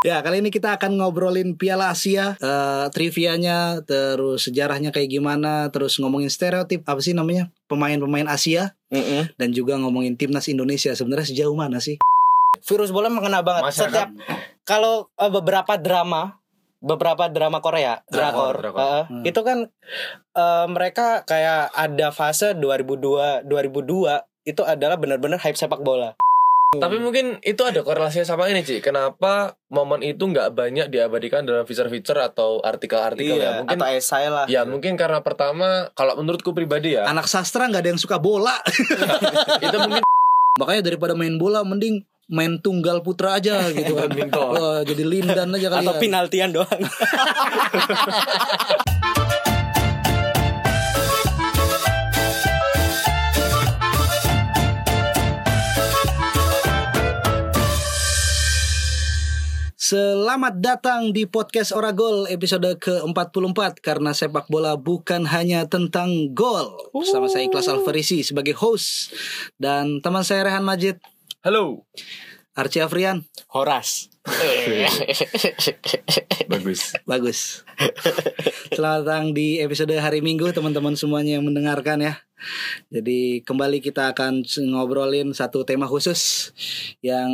Ya, kali ini kita akan ngobrolin Piala Asia, eh trivianya, terus sejarahnya kayak gimana, terus ngomongin stereotip apa sih namanya pemain-pemain Asia, Mm-mm. dan juga ngomongin timnas Indonesia. Sebenarnya sejauh mana sih? Virus bola mengena banget. Masyarakat. Setiap kalau eh, beberapa drama, beberapa drama Korea, drakor, drakor. eh, Hmm. itu kan eh, mereka kayak ada fase 2002, 2002 itu adalah benar-benar hype sepak bola. Tapi mungkin itu ada korelasinya sama ini Ci Kenapa momen itu nggak banyak diabadikan dalam feature-feature atau artikel-artikel ya Mungkin atau esai lah. Ya mungkin karena pertama Kalau menurutku pribadi ya Anak sastra nggak ada yang suka bola. Itu mungkin Makanya daripada main bola, mending main tunggal putra aja gitu kan. Wah, jadi lindan aja kali atau penaltian doang. Selamat datang di podcast Oragol episode ke-44 karena sepak bola bukan hanya tentang gol. Bersama saya Ikhlas Alfarisi sebagai host dan teman saya Rehan Majid, Halo Arci Afrian. Horas. Bagus Bagus. Selamat datang di episode hari Minggu teman-teman semuanya yang mendengarkan ya. Jadi kembali kita akan ngobrolin satu tema khusus yang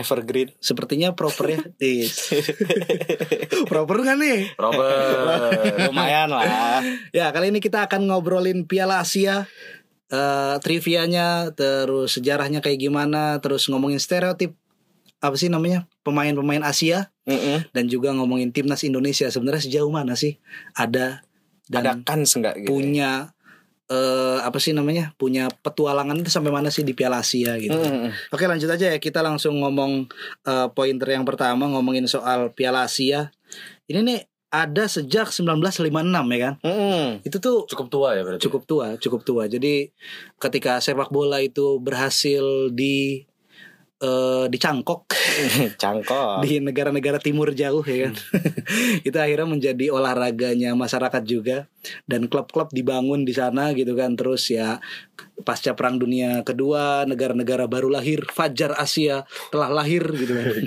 Evergreen. sepertinya proper ya. Is. proper kan nih? Robert Lumayan lah. Ya kali ini kita akan ngobrolin Piala Asia eh trivianya terus sejarahnya kayak gimana terus ngomongin stereotip apa sih namanya pemain-pemain Asia Mm-mm. dan juga ngomongin timnas Indonesia sebenarnya sejauh mana sih ada dan Ada enggak gitu. punya eh apa sih namanya punya petualangan itu sampai mana sih di Piala Asia gitu Mm-mm. Oke lanjut aja ya kita langsung ngomong eh, pointer yang pertama ngomongin soal Piala Asia ini nih ada sejak 1956 ya kan Mm-mm. itu tuh Cukup tua ya berarti cukup tua, cukup tua. Jadi ketika sepak bola itu berhasil di eh dicangkok Cangkok. di negara-negara timur jauh ya kan. itu akhirnya menjadi olahraganya masyarakat juga dan klub-klub dibangun di sana gitu kan. Terus ya pasca perang dunia kedua negara-negara baru lahir Fajar Asia telah lahir gitu kan.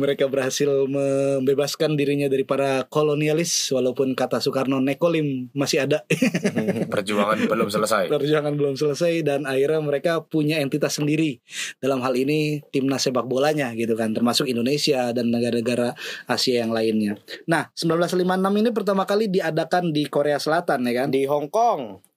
Mereka berhasil membebaskan dirinya dari para kolonialis walaupun kata Soekarno nekolim masih ada. Perjuangan belum selesai perjuangan belum selesai dan akhirnya mereka punya entitas sendiri dalam hal ini timnas sepak bolanya gitu kan termasuk Indonesia dan negara-negara Asia yang lainnya. Nah 1956 ini pertama kali diadakan di Korea Selatan ya kan? Di Hong Kong.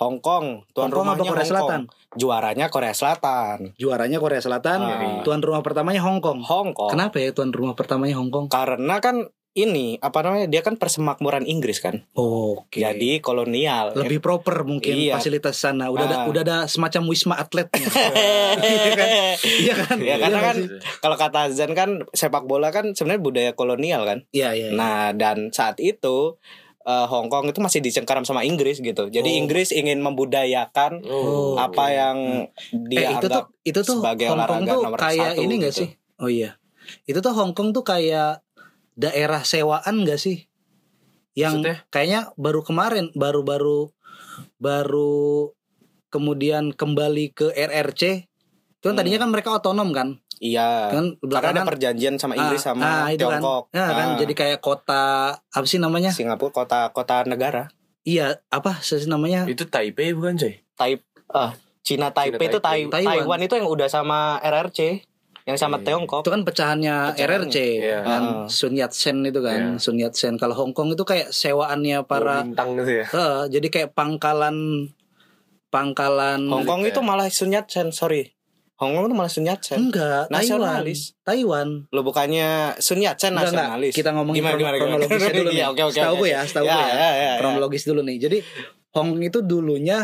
Hong Kong. Tuan Hong Kong rumahnya Korea Hong Selatan? Kong. Juaranya Korea Selatan. Juaranya Korea Selatan, Ah. tuan rumah pertamanya Hong Kong. Hong Kong. Kenapa ya tuan rumah pertamanya Hong Kong? Karena kan ini apa namanya? Dia kan persemakmuran Inggris kan. Oke. Jadi kolonial. lebih proper mungkin Iya. fasilitas sana. Udah ada Ah. udah ada semacam wisma atletnya. Iya kan? Iya kan? Ya karena Iya kan sih? kalau kata Zan kan sepak bola kan sebenarnya budaya kolonial kan. Iya iya. iya. Nah, dan saat itu eh, Hong Kong itu masih dicengkaram sama Inggris gitu. Jadi Oh. Inggris ingin membudayakan Oh, apa oke. yang eh, itu tuh itu tuh sebagai Hong Kong tuh nomor kayak satu ini gak gitu. sih? Oh iya. Itu tuh Hong Kong tuh kayak daerah sewaan gak sih? Yang Maksudnya? kayaknya baru kemarin baru-baru baru kemudian kembali ke RRC. Itu kan Hmm. tadinya kan mereka otonom kan? Iya. Kan Karena ada perjanjian sama Inggris Ah, sama ah, itu kan. Tiongkok. Ya kan Ah, jadi kayak kota apa sih namanya? Singapura kota kota negara. Iya, apa sih namanya? Itu Taipei bukan coy? Taip ah Cina Taipei itu Tai- Taipei. Taiwan. Taiwan. itu yang udah sama RRC yang sama Iya. Tiongkok. Itu kan pecahannya Pecahan. RRC Iya. kan Ah. Sun Yat Sen itu kan Iya. Sun Yat Sen kalau Hong Kong itu kayak sewaannya para bintang gitu ya Eh, jadi kayak pangkalan pangkalan Hong Kong itu malah Sun Yat Sen, sorry. Hong Kong itu malah Sun Yat Sen. enggak Taiwan Nasionalis. Taiwan Lo bukannya Sun Yat Sen enggak, enggak. nasionalis. kita ngomongin Gimana, gimana, gimana? kronologisnya dulu nih Iya, oke, oke, setahu gue ya setahu Ya, gue ya, ya, ya, ya. kronologis dulu nih jadi Hong Kong itu dulunya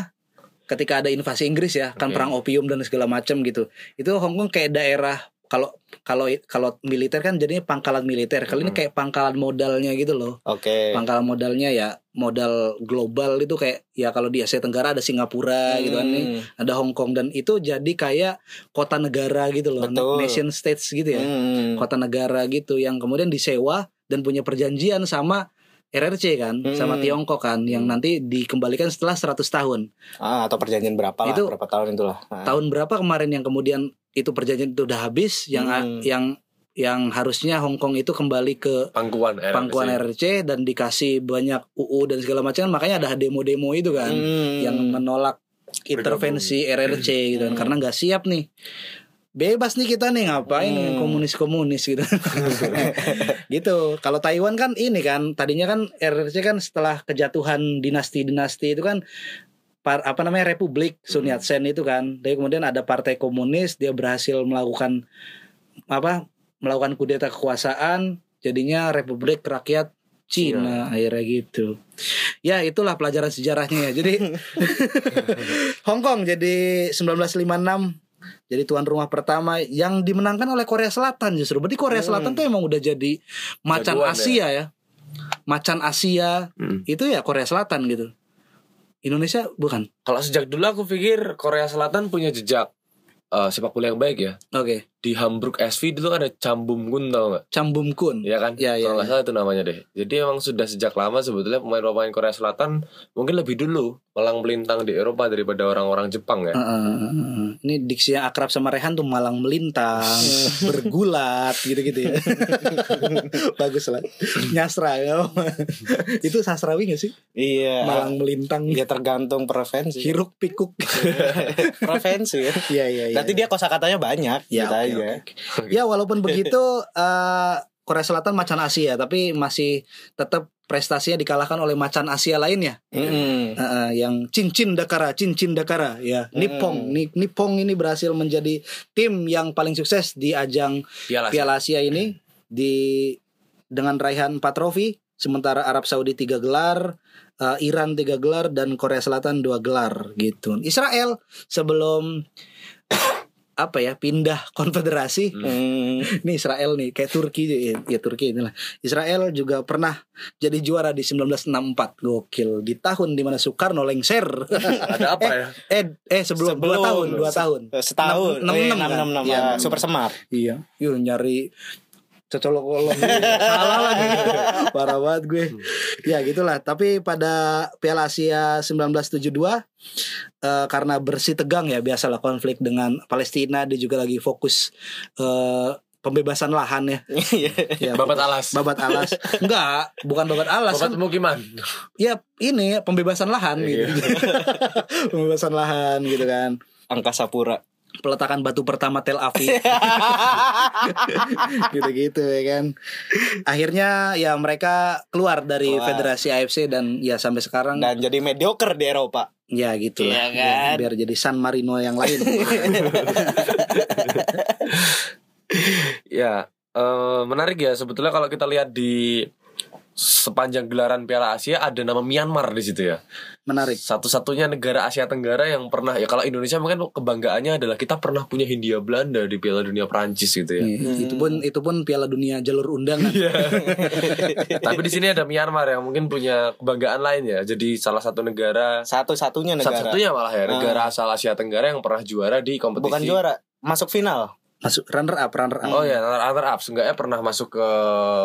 ketika ada invasi Inggris ya kan Oke. perang opium dan segala macam gitu itu Hong Kong kayak daerah kalau kalau kalau militer kan jadinya pangkalan militer kali ini Hmm. kayak pangkalan modalnya gitu loh Oke. pangkalan modalnya ya modal global itu kayak ya kalau di Asia Tenggara ada Singapura gitu kan nih Hmm. ada Hong Kong dan itu jadi kayak kota negara gitu loh Betul. nation states gitu ya Hmm. kota negara gitu yang kemudian disewa dan punya perjanjian sama RRC kan Hmm. sama Tiongkok kan yang nanti dikembalikan setelah 100 tahun Ah, atau perjanjian berapa lah, Itu- berapa tahun itulah. Ah. tahun berapa kemarin yang kemudian itu perjanjian itu udah habis yang Hmm. yang yang harusnya Hong Kong itu kembali ke pangkuan RRC. pangkuan RRC dan dikasih banyak UU dan segala macam makanya ada demo-demo itu kan Hmm. yang menolak intervensi RRC gitu kan Hmm. karena nggak siap nih bebas nih kita nih ngapain Hmm. komunis-komunis gitu. Gitu. Kalau Taiwan kan ini kan tadinya kan RRC kan setelah kejatuhan dinasti-dinasti itu kan par, apa namanya republik Sun Hmm. Yat-sen itu kan. Dari kemudian ada partai komunis dia berhasil melakukan apa melakukan kudeta kekuasaan jadinya republik rakyat Cina akhirnya gitu. Ya itulah pelajaran sejarahnya ya. Jadi Hong Kong jadi 1956 jadi tuan rumah pertama yang dimenangkan oleh Korea Selatan justru. Berarti Korea Selatan tuh emang udah jadi macan Jagoan Asia ya. Macan Asia Hmm. itu ya Korea Selatan gitu. Indonesia bukan. Kalau sejak dulu aku pikir Korea Selatan punya jejak eh, sepak bola yang baik ya. Oke. Di Hamburg SV dulu ada Cambum Gun tau nggak? Cambum Kun. Ya kan? Ya, ya, Kalau nggak ya. salah itu namanya deh. Jadi emang sudah sejak lama sebetulnya pemain-pemain Korea Selatan mungkin lebih dulu malang melintang di Eropa daripada orang-orang Jepang ya. Heeh. Ini diksi yang akrab sama Rehan tuh malang melintang, bergulat gitu-gitu ya. Bagus lah. Nyasra ya. Itu sastrawi gak sih? Iya. Malang melintang, Ya tergantung preferensi. hiruk pikuk. preferensi ya. Iya iya iya. Nanti dia kosakatanya banyak Ya, gitu oke, oke. Ya walaupun begitu eh, Korea Selatan macan Asia tapi masih tetap prestasinya dikalahkan oleh macan Asia lainnya Mm-mm. Eh, eh, yang Cincin Dakara, Cincin Dakara ya. Nippon, Ni- Nippon ini berhasil menjadi tim yang paling sukses di ajang Piala Asia. Piala Asia ini di dengan raihan 4 trofi sementara Arab Saudi 3 gelar, eh, Iran 3 gelar dan Korea Selatan 2 gelar gitu. Israel sebelum apa ya pindah konfederasi. Hmm. ini Israel nih kayak Turki ya, ya Turki inilah. Israel juga pernah jadi juara di 1964 gokil. Di tahun di mana Soekarno lengser. Ada apa ya? eh eh sebelum, dua Sebelum. tahun dua tahun. Eh, Setahun. Enam- iya, enam- enam Iya, enam- Super Semar. iya. Yuk nyari cocolok salah lagi. Parah banget gue. Ya gitulah. Tapi pada Piala Asia 1972 eh, karena bersih tegang ya biasalah konflik dengan Palestina dia juga lagi fokus eh, pembebasan lahan ya. Iya. ya Babat alas. babat alas. Enggak bukan babat alas Babat kan. pemukiman. ya ini pembebasan lahan gitu. Pembebasan lahan gitu kan. Angkasa Pura. Peletakan batu pertama Tel Aviv gitu-gitu ya kan akhirnya ya mereka keluar dari Keluar. federasi AFC dan ya sampai sekarang Dan jadi mediocre di Eropa. ya gitu lah Iya kan? biar jadi San Marino yang lain Ya, eh, menarik ya sebetulnya kalau kita lihat di sepanjang gelaran Piala Asia ada nama Myanmar di situ ya. Menarik Satu-satunya negara Asia Tenggara yang pernah ya kalau Indonesia mungkin kebanggaannya adalah kita pernah punya Hindia Belanda di Piala Dunia Prancis gitu ya. Iya, itu pun itu pun Piala Dunia jalur undangan Tapi di sini ada Myanmar yang mungkin punya kebanggaan lain ya. Jadi salah satu negara Satu-satunya negara. satu-satunya malah ya negara asal Asia Tenggara yang pernah juara di kompetisi. Bukan juara, masuk final. masuk runner up runner up Oh ya, runner up seenggaknya pernah masuk ke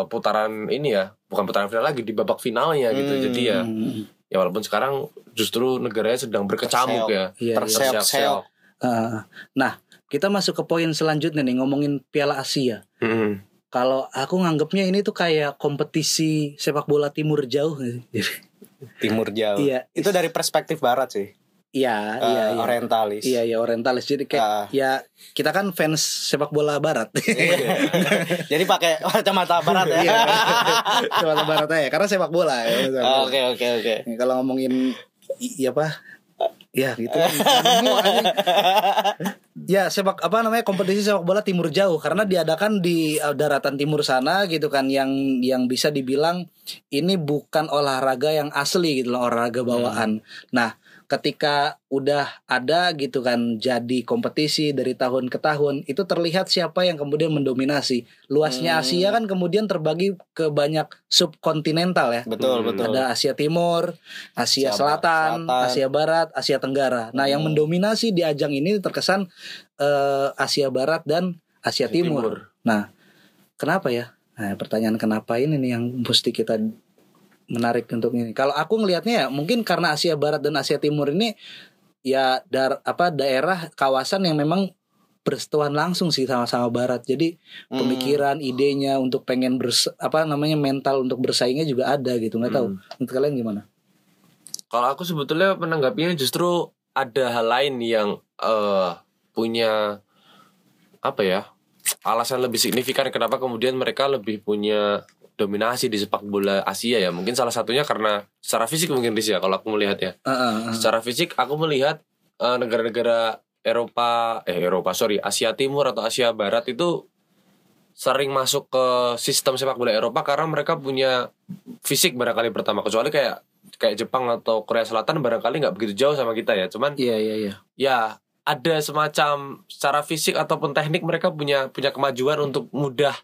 putaran ini ya, bukan putaran final lagi di babak finalnya gitu. Hmm. Jadi ya, Hmm. Ya walaupun sekarang justru negaranya sedang berkecamuk ya, Iya, iya. Terseok-seok. Ah, nah kita masuk ke poin selanjutnya nih ngomongin Piala Asia Hmm. kalau aku nganggapnya ini tuh kayak kompetisi sepak bola timur jauh? Timur jauh. Iya. Itu dari perspektif barat sih. Iya, Eh, iya, iya. Orientalis. Iya, iya orientalis. Jadi kayak Ah. ya kita kan fans sepak bola barat. Jadi pakai kacamata barat ya. Iya. bola barat aja karena sepak bola ya. Oke oke oke. Ya, Kalau ngomongin iya apa? Ya gitu. Ya sepak apa namanya kompetisi sepak bola timur jauh karena diadakan di uh, daratan timur sana gitu kan yang yang bisa dibilang ini bukan olahraga yang asli gitu loh olahraga bawaan. Nah, ketika udah ada gitu kan jadi kompetisi dari tahun ke tahun itu terlihat siapa yang kemudian mendominasi. Luasnya Hmm. Asia kan kemudian terbagi ke banyak subkontinental ya. Betul Hmm. betul. Ada Asia Timur, Asia Asia Selatan, Selatan. Asia Barat, Asia Tenggara. Nah, yang Hmm. mendominasi di ajang ini terkesan eh, Asia Barat dan Asia Asia Timur. Timur. Nah, kenapa ya? Nah, pertanyaan kenapa ini nih yang mesti kita menarik untuk ini. Kalau aku ngelihatnya ya mungkin karena Asia Barat dan Asia Timur ini ya dar apa daerah kawasan yang memang bersentuhan langsung sih sama-sama barat. Jadi Hmm. pemikiran, idenya untuk pengen bers apa namanya mental untuk bersaingnya juga ada gitu. nggak tahu. Hmm. Menurut kalian gimana? Kalau aku sebetulnya menanggapinya justru ada hal lain yang eh, punya apa ya alasan lebih signifikan kenapa kemudian mereka lebih punya dominasi di sepak bola Asia ya mungkin salah satunya karena secara fisik mungkin Riz ya kalau aku melihatnya Ah, ah, ah. secara fisik aku melihat eh, negara-negara Eropa eh Eropa sorry Asia Timur atau Asia Barat itu sering masuk ke sistem sepak bola Eropa karena mereka punya fisik barangkali pertama kecuali kayak kayak Jepang atau Korea Selatan barangkali nggak begitu jauh sama kita ya cuman Iya iya iya. ya ada semacam secara fisik ataupun teknik mereka punya punya kemajuan untuk mudah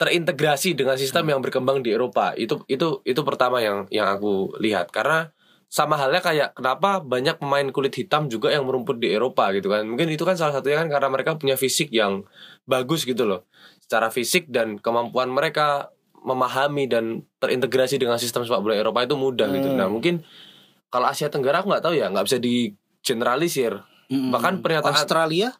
terintegrasi dengan sistem yang berkembang di Eropa. Itu itu itu pertama yang yang aku lihat. Karena sama halnya kayak kenapa banyak pemain kulit hitam juga yang merumput di Eropa gitu kan. Mungkin itu kan salah satunya kan karena mereka punya fisik yang bagus gitu loh. Secara fisik dan kemampuan mereka memahami dan terintegrasi dengan sistem sepak bola Eropa itu mudah gitu. Hmm. nah mungkin kalau Asia Tenggara aku nggak tahu ya nggak bisa di generalisir. Mm-mm. Bahkan pernyataan- Australia?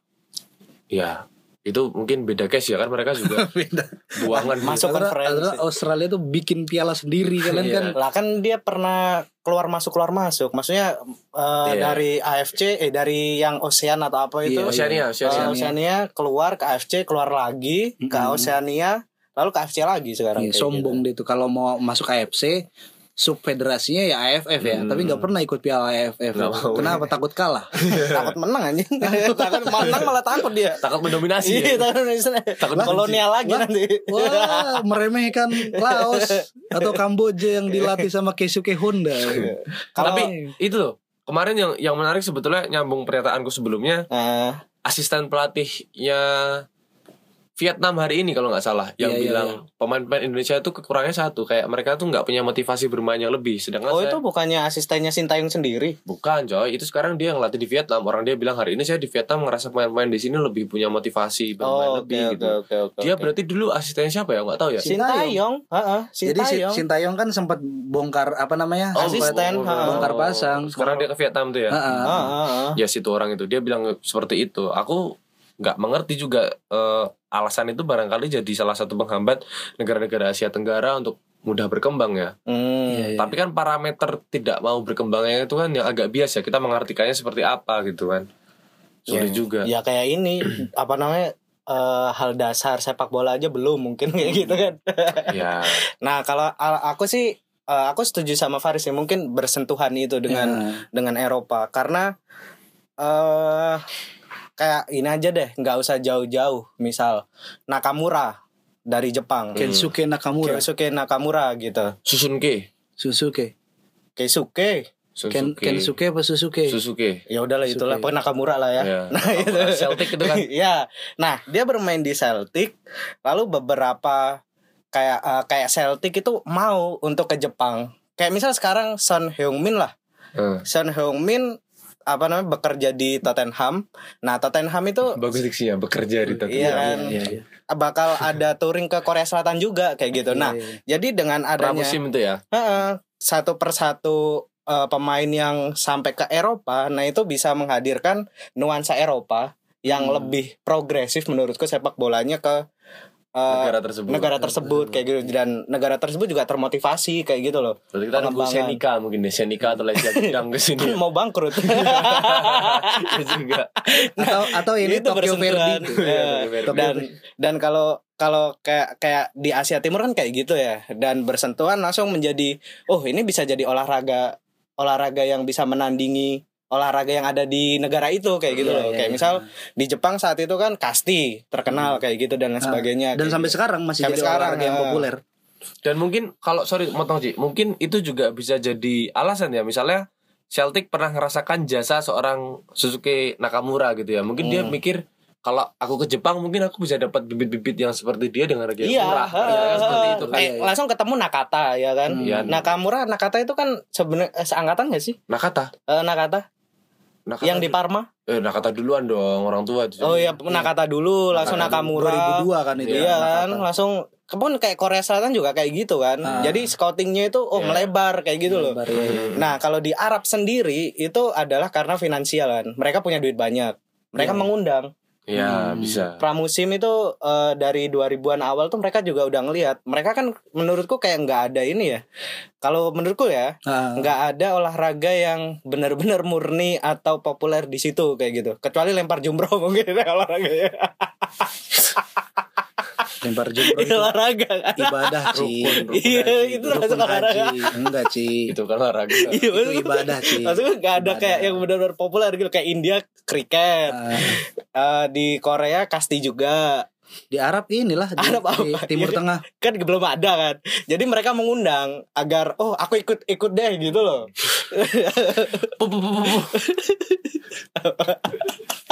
Ya itu mungkin beda case ya kan mereka juga beda. buangan Masuk Karena- konferensi. Australia tuh bikin piala sendiri kalian Iya. kan. Lah kan dia pernah keluar masuk keluar masuk. Maksudnya eh, Iya. dari AFC eh dari yang Ocean atau apa itu. Iya, Oceania, Eh, Oceania. Oceania keluar ke AFC, keluar lagi ke Mm-mm. Oceania, lalu ke AFC lagi sekarang. Iya, kayak sombong gitu. dia tuh kalau mau masuk AFC sub federasinya ya AFF ya, Hmm. tapi nggak pernah ikut piala AFF. Nggak mau. Kenapa takut kalah? takut menang anjing. takut menang malah takut dia. takut mendominasi Iya, ya. takut Takut kolonial lagi Lah. nanti. Wah, meremehkan Laos atau Kamboja yang dilatih sama Keisuke Honda. Kalau- tapi itu loh kemarin yang yang menarik sebetulnya nyambung pernyataanku sebelumnya Nah, asisten pelatihnya Vietnam hari ini kalau nggak salah yang Iya, iya, bilang pemain-pemain Indonesia itu kekurangannya satu kayak mereka tuh nggak punya motivasi bermain yang lebih sedangkan oh saya itu bukannya asistennya Sintayong sendiri? bukan coy itu sekarang dia yang latih di Vietnam orang dia bilang hari ini saya di Vietnam ngerasa pemain-pemain di sini lebih punya motivasi bermain Oh, lebih oke gitu oke oke. dia oke. berarti dulu asistennya siapa ya nggak tahu ya Sintayong, heeh, Jadi si- Sintayong. Sintayong kan sempat bongkar apa namanya? Oh, asisten, bongkar pasang. sekarang dia ke Vietnam tuh ya heeh. ya situ orang itu dia bilang seperti itu aku nggak mengerti juga eh, alasan itu barangkali jadi salah satu penghambat negara-negara Asia Tenggara untuk mudah berkembang ya Hmm. Iya, iya. tapi kan parameter tidak mau berkembangnya itu kan yang agak bias ya kita mengartikannya seperti apa gitu kan sulit Ya, juga Ya kayak ini apa namanya eh, hal dasar sepak bola aja belum mungkin kayak gitu kan. ya Nah kalau aku sih eh, aku setuju sama Faris ya mungkin bersentuhan itu dengan Ya. dengan Eropa karena eh kayak ini aja deh nggak usah jauh-jauh. Misal Nakamura dari Jepang. Kensuke Nakamura, Keisuke Nakamura gitu. Susunke Suzuki. Keisuke Ken, Suzuki Kensuke apa Suzuki? Suzuki. Ya udahlah itulah. Pokoknya Nakamura lah ya. Ya. nah itu Celtic itu kan? Ya nah dia bermain di Celtic lalu beberapa kayak eh, kayak Celtic itu mau untuk ke Jepang. Kayak misal sekarang Son Heung-min lah. Eh, Son Heung-min apa namanya bekerja di Tottenham nah Tottenham itu bagus diksinya bekerja di Tottenham. Iya kan? Iya, iya. bakal ada touring ke Korea Selatan juga kayak gitu nah Iya, iya. jadi dengan adanya pramusim itu ya Heeh, satu persatu eh, pemain yang sampai ke Eropa, nah itu bisa menghadirkan nuansa Eropa yang Hmm. lebih progresif menurutku sepak bolanya ke eh, negara tersebut negara tersebut kayak gitu dan negara tersebut juga termotivasi kayak gitu loh. Berarti kita nunggu. Senika mungkin deh Senika atau Lesia Bidang ke sini mau bangkrut. Ya juga Atau atau ini Itu Tokyo. Verde. Ya, Verde. dan dan kalau kalau kayak kayak di Asia Timur kan kayak gitu ya dan bersentuhan langsung menjadi oh ini bisa jadi olahraga olahraga yang bisa menandingi olahraga yang ada di negara itu kayak gitu Iya, loh iya, kayak iya. misal di Jepang saat itu kan kasti terkenal kayak gitu dan lain Nah, sebagainya Dan kayak sampai gitu. sekarang masih Sampai jadi sekarang, olahraga yang ah. populer. Dan mungkin kalau sorry motong Ci, mungkin itu juga bisa jadi alasan ya. Misalnya Celtic pernah ngerasakan jasa seorang Suzuki Nakamura gitu ya. Mungkin dia Hmm. mikir kalau aku ke Jepang mungkin aku bisa dapat bibit-bibit yang seperti dia dengan harga yang Iya, murah. Iya kan seperti itu kan. Kayak Iya, iya. langsung ketemu Nakata ya kan. Hmm. Iya. Nakamura Nakata itu kan sebenarnya eh, seangkatan gak sih? Nakata. Eh, Nakata Nakata yang di Parma. eh Nakata duluan dong orang tua itu. Oh iya, Nakata dulu, langsung Nakata Nakamura. 2002 kan itu. Iya ya, kan, Nakata. langsung kepun kayak Korea Selatan juga kayak gitu kan. Ah. Jadi scoutingnya itu oh Iya. melebar kayak gitu loh. Lebar, iya, iya. Nah kalau di Arab sendiri itu adalah karena finansial kan. Mereka punya duit banyak. Mereka Iya. mengundang. Iya, bisa. pramusim itu eh, dari 2000-an awal tuh mereka juga udah ngelihat. Mereka kan menurutku kayak nggak ada ini ya. Kalau menurutku ya, Ah. nggak ada olahraga yang benar-benar murni atau populer di situ kayak gitu. Kecuali lempar jumroh mungkin olahraganya. lempar jumroh Itu itu olahraga kan. ibadah Ci Iya, itu termasuk olahraga. enggak Ci Itu kan olahraga. Iya, itu ibadah Ci Maksudnya nggak ada Ibadah. kayak yang benar-benar populer gitu kayak India kriket, Ah, Eh, di Korea kasti juga. di Arab inilah di, Arab di apa? Timur Iya. Tengah kan belum ada kan jadi mereka mengundang agar oh aku ikut ikut deh gitu loh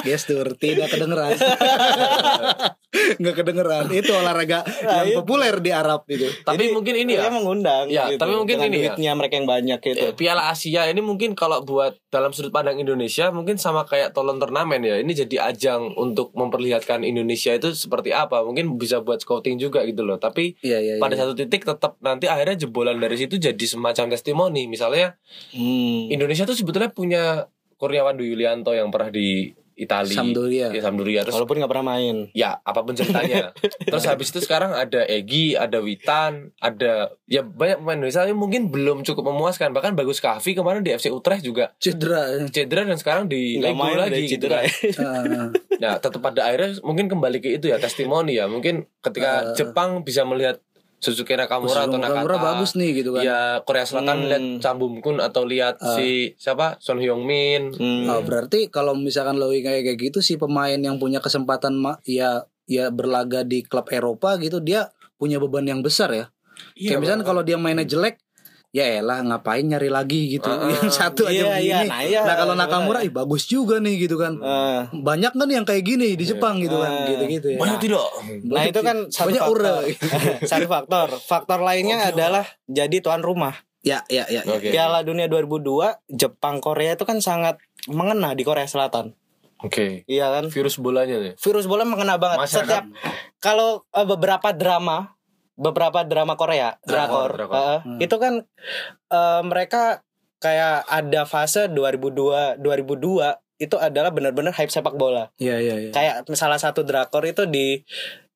Gestur tidak kedengeran nggak kedengeran itu olahraga Nah, yang itu. populer di Arab itu Tapi Jadi, mungkin ini ya. mengundang Ya, gitu, tapi mungkin ini ya. mereka yang banyak gitu Eh, Piala Asia ini mungkin kalau buat dalam sudut pandang Indonesia mungkin sama kayak tolon turnamen ya. Ini jadi ajang untuk memperlihatkan Indonesia itu seperti apa. Mungkin bisa buat scouting juga gitu loh. Tapi iya iya pada iya. satu titik tetap nanti akhirnya jebolan dari situ jadi semacam testimoni. Misalnya Hmm. Indonesia tuh sebetulnya punya Kurniawan Dwi Yulianto yang pernah di Italia. Sampdoria. Ya, Sampdoria. Terus walaupun nggak pernah main ya apa pun ceritanya. Terus habis itu sekarang ada Egi, ada Witan, ada ya banyak pemain Indonesia yang mungkin belum cukup memuaskan. Bahkan bagus Kavi kemarin di FC Utrecht juga cedera cedera dan sekarang di Lego lagi gitu cedera kan. Ah, Nah, tetap pada akhirnya mungkin kembali ke itu ya testimoni ya. Mungkin ketika Eh. Jepang bisa melihat Suzuki Nakamura atau Nakata. Nakamura bagus nih gitu kan Ya Korea Selatan Hmm. lihat Chambum Kun atau lihat si siapa Son Heung Min. Hmm. Oh, berarti kalau misalkan logika kayak kayak gitu si pemain yang punya kesempatan ya ya berlaga di klub Eropa gitu dia punya beban yang besar ya. Iya, kayak misalkan Bang. kalau dia mainnya jelek ya elah ngapain nyari lagi gitu. Ah, yang satu aja iya, iya, begini. nah, iya, nah kalau. Nakamura ih bagus juga nih gitu kan. Eh, Banyak kan yang kayak gini di Jepang gitu kan. Eh. Gitu-gitu ya. banyak tidak. nah itu kan satu Banyak faktor ura. satu faktor faktor lainnya adalah jadi tuan rumah Ya ya ya. ya. Oke. Piala Dunia 2002 Jepang Korea itu kan sangat mengena di Korea Selatan Oke. iya kan Virus bolanya nih. virus bola mengena banget Masyarakat. setiap kalau eh, beberapa drama beberapa drama Korea Drakor, drakor, drakor. eh, Hmm. itu kan eh, mereka kayak ada fase 2002 2002 itu adalah benar-benar hype sepak bola Iya iya iya. kayak salah satu drakor itu di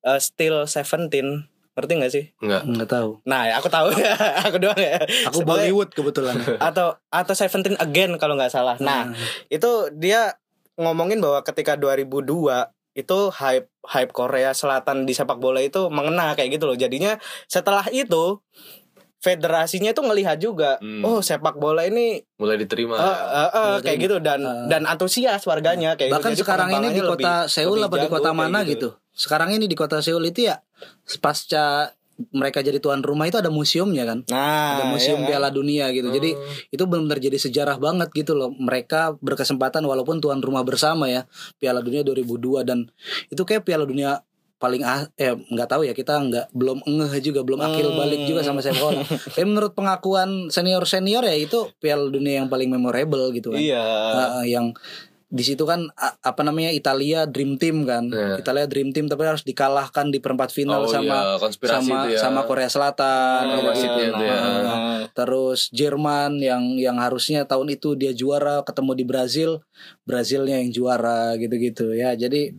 eh, Steel Seventeen ngerti gak sih Enggak. Nggak tahu. nah ya, aku tahu ya aku doang ya Aku Bollywood kebetulan. atau atau Seventeen Again kalau nggak salah nah Hmm. itu dia ngomongin bahwa ketika 2002 itu hype hype Korea Selatan di sepak bola itu mengena kayak gitu loh. Jadinya setelah itu federasinya itu ngelihat juga, Hmm. oh sepak bola ini Mulai diterima. eh, eh, eh, kayak gitu dan Eh. dan antusias warganya kayak Bahkan gitu. Jadi sekarang ini di kota lebih- Seoul lebih apa di kota mana gitu. Sekarang ini di kota Seoul itu ya pasca mereka jadi tuan rumah itu ada museumnya kan. Nah, Ada museum iya kan? Piala Dunia gitu. Jadi itu benar-benar jadi sejarah banget gitu loh. Mereka berkesempatan walaupun tuan rumah bersama ya Piala Dunia 2002 dan itu kayak Piala Dunia paling ah, eh nggak tahu ya kita nggak belum ngeh juga belum akil Hmm. balik juga sama sepak bola. Tapi menurut pengakuan senior senior ya itu Piala Dunia yang paling memorable gitu kan. Iya. Uh, yang di situ kan apa namanya Italia Dream Team kan Iya. Italia Dream Team tapi harus dikalahkan di perempat final Oh sama iya, sama ya. sama Korea Selatan Oh, gitu. wasitnya itu. Nah, terus Jerman yang yang harusnya tahun itu dia juara ketemu di Brazil Brazilnya yang juara gitu-gitu ya jadi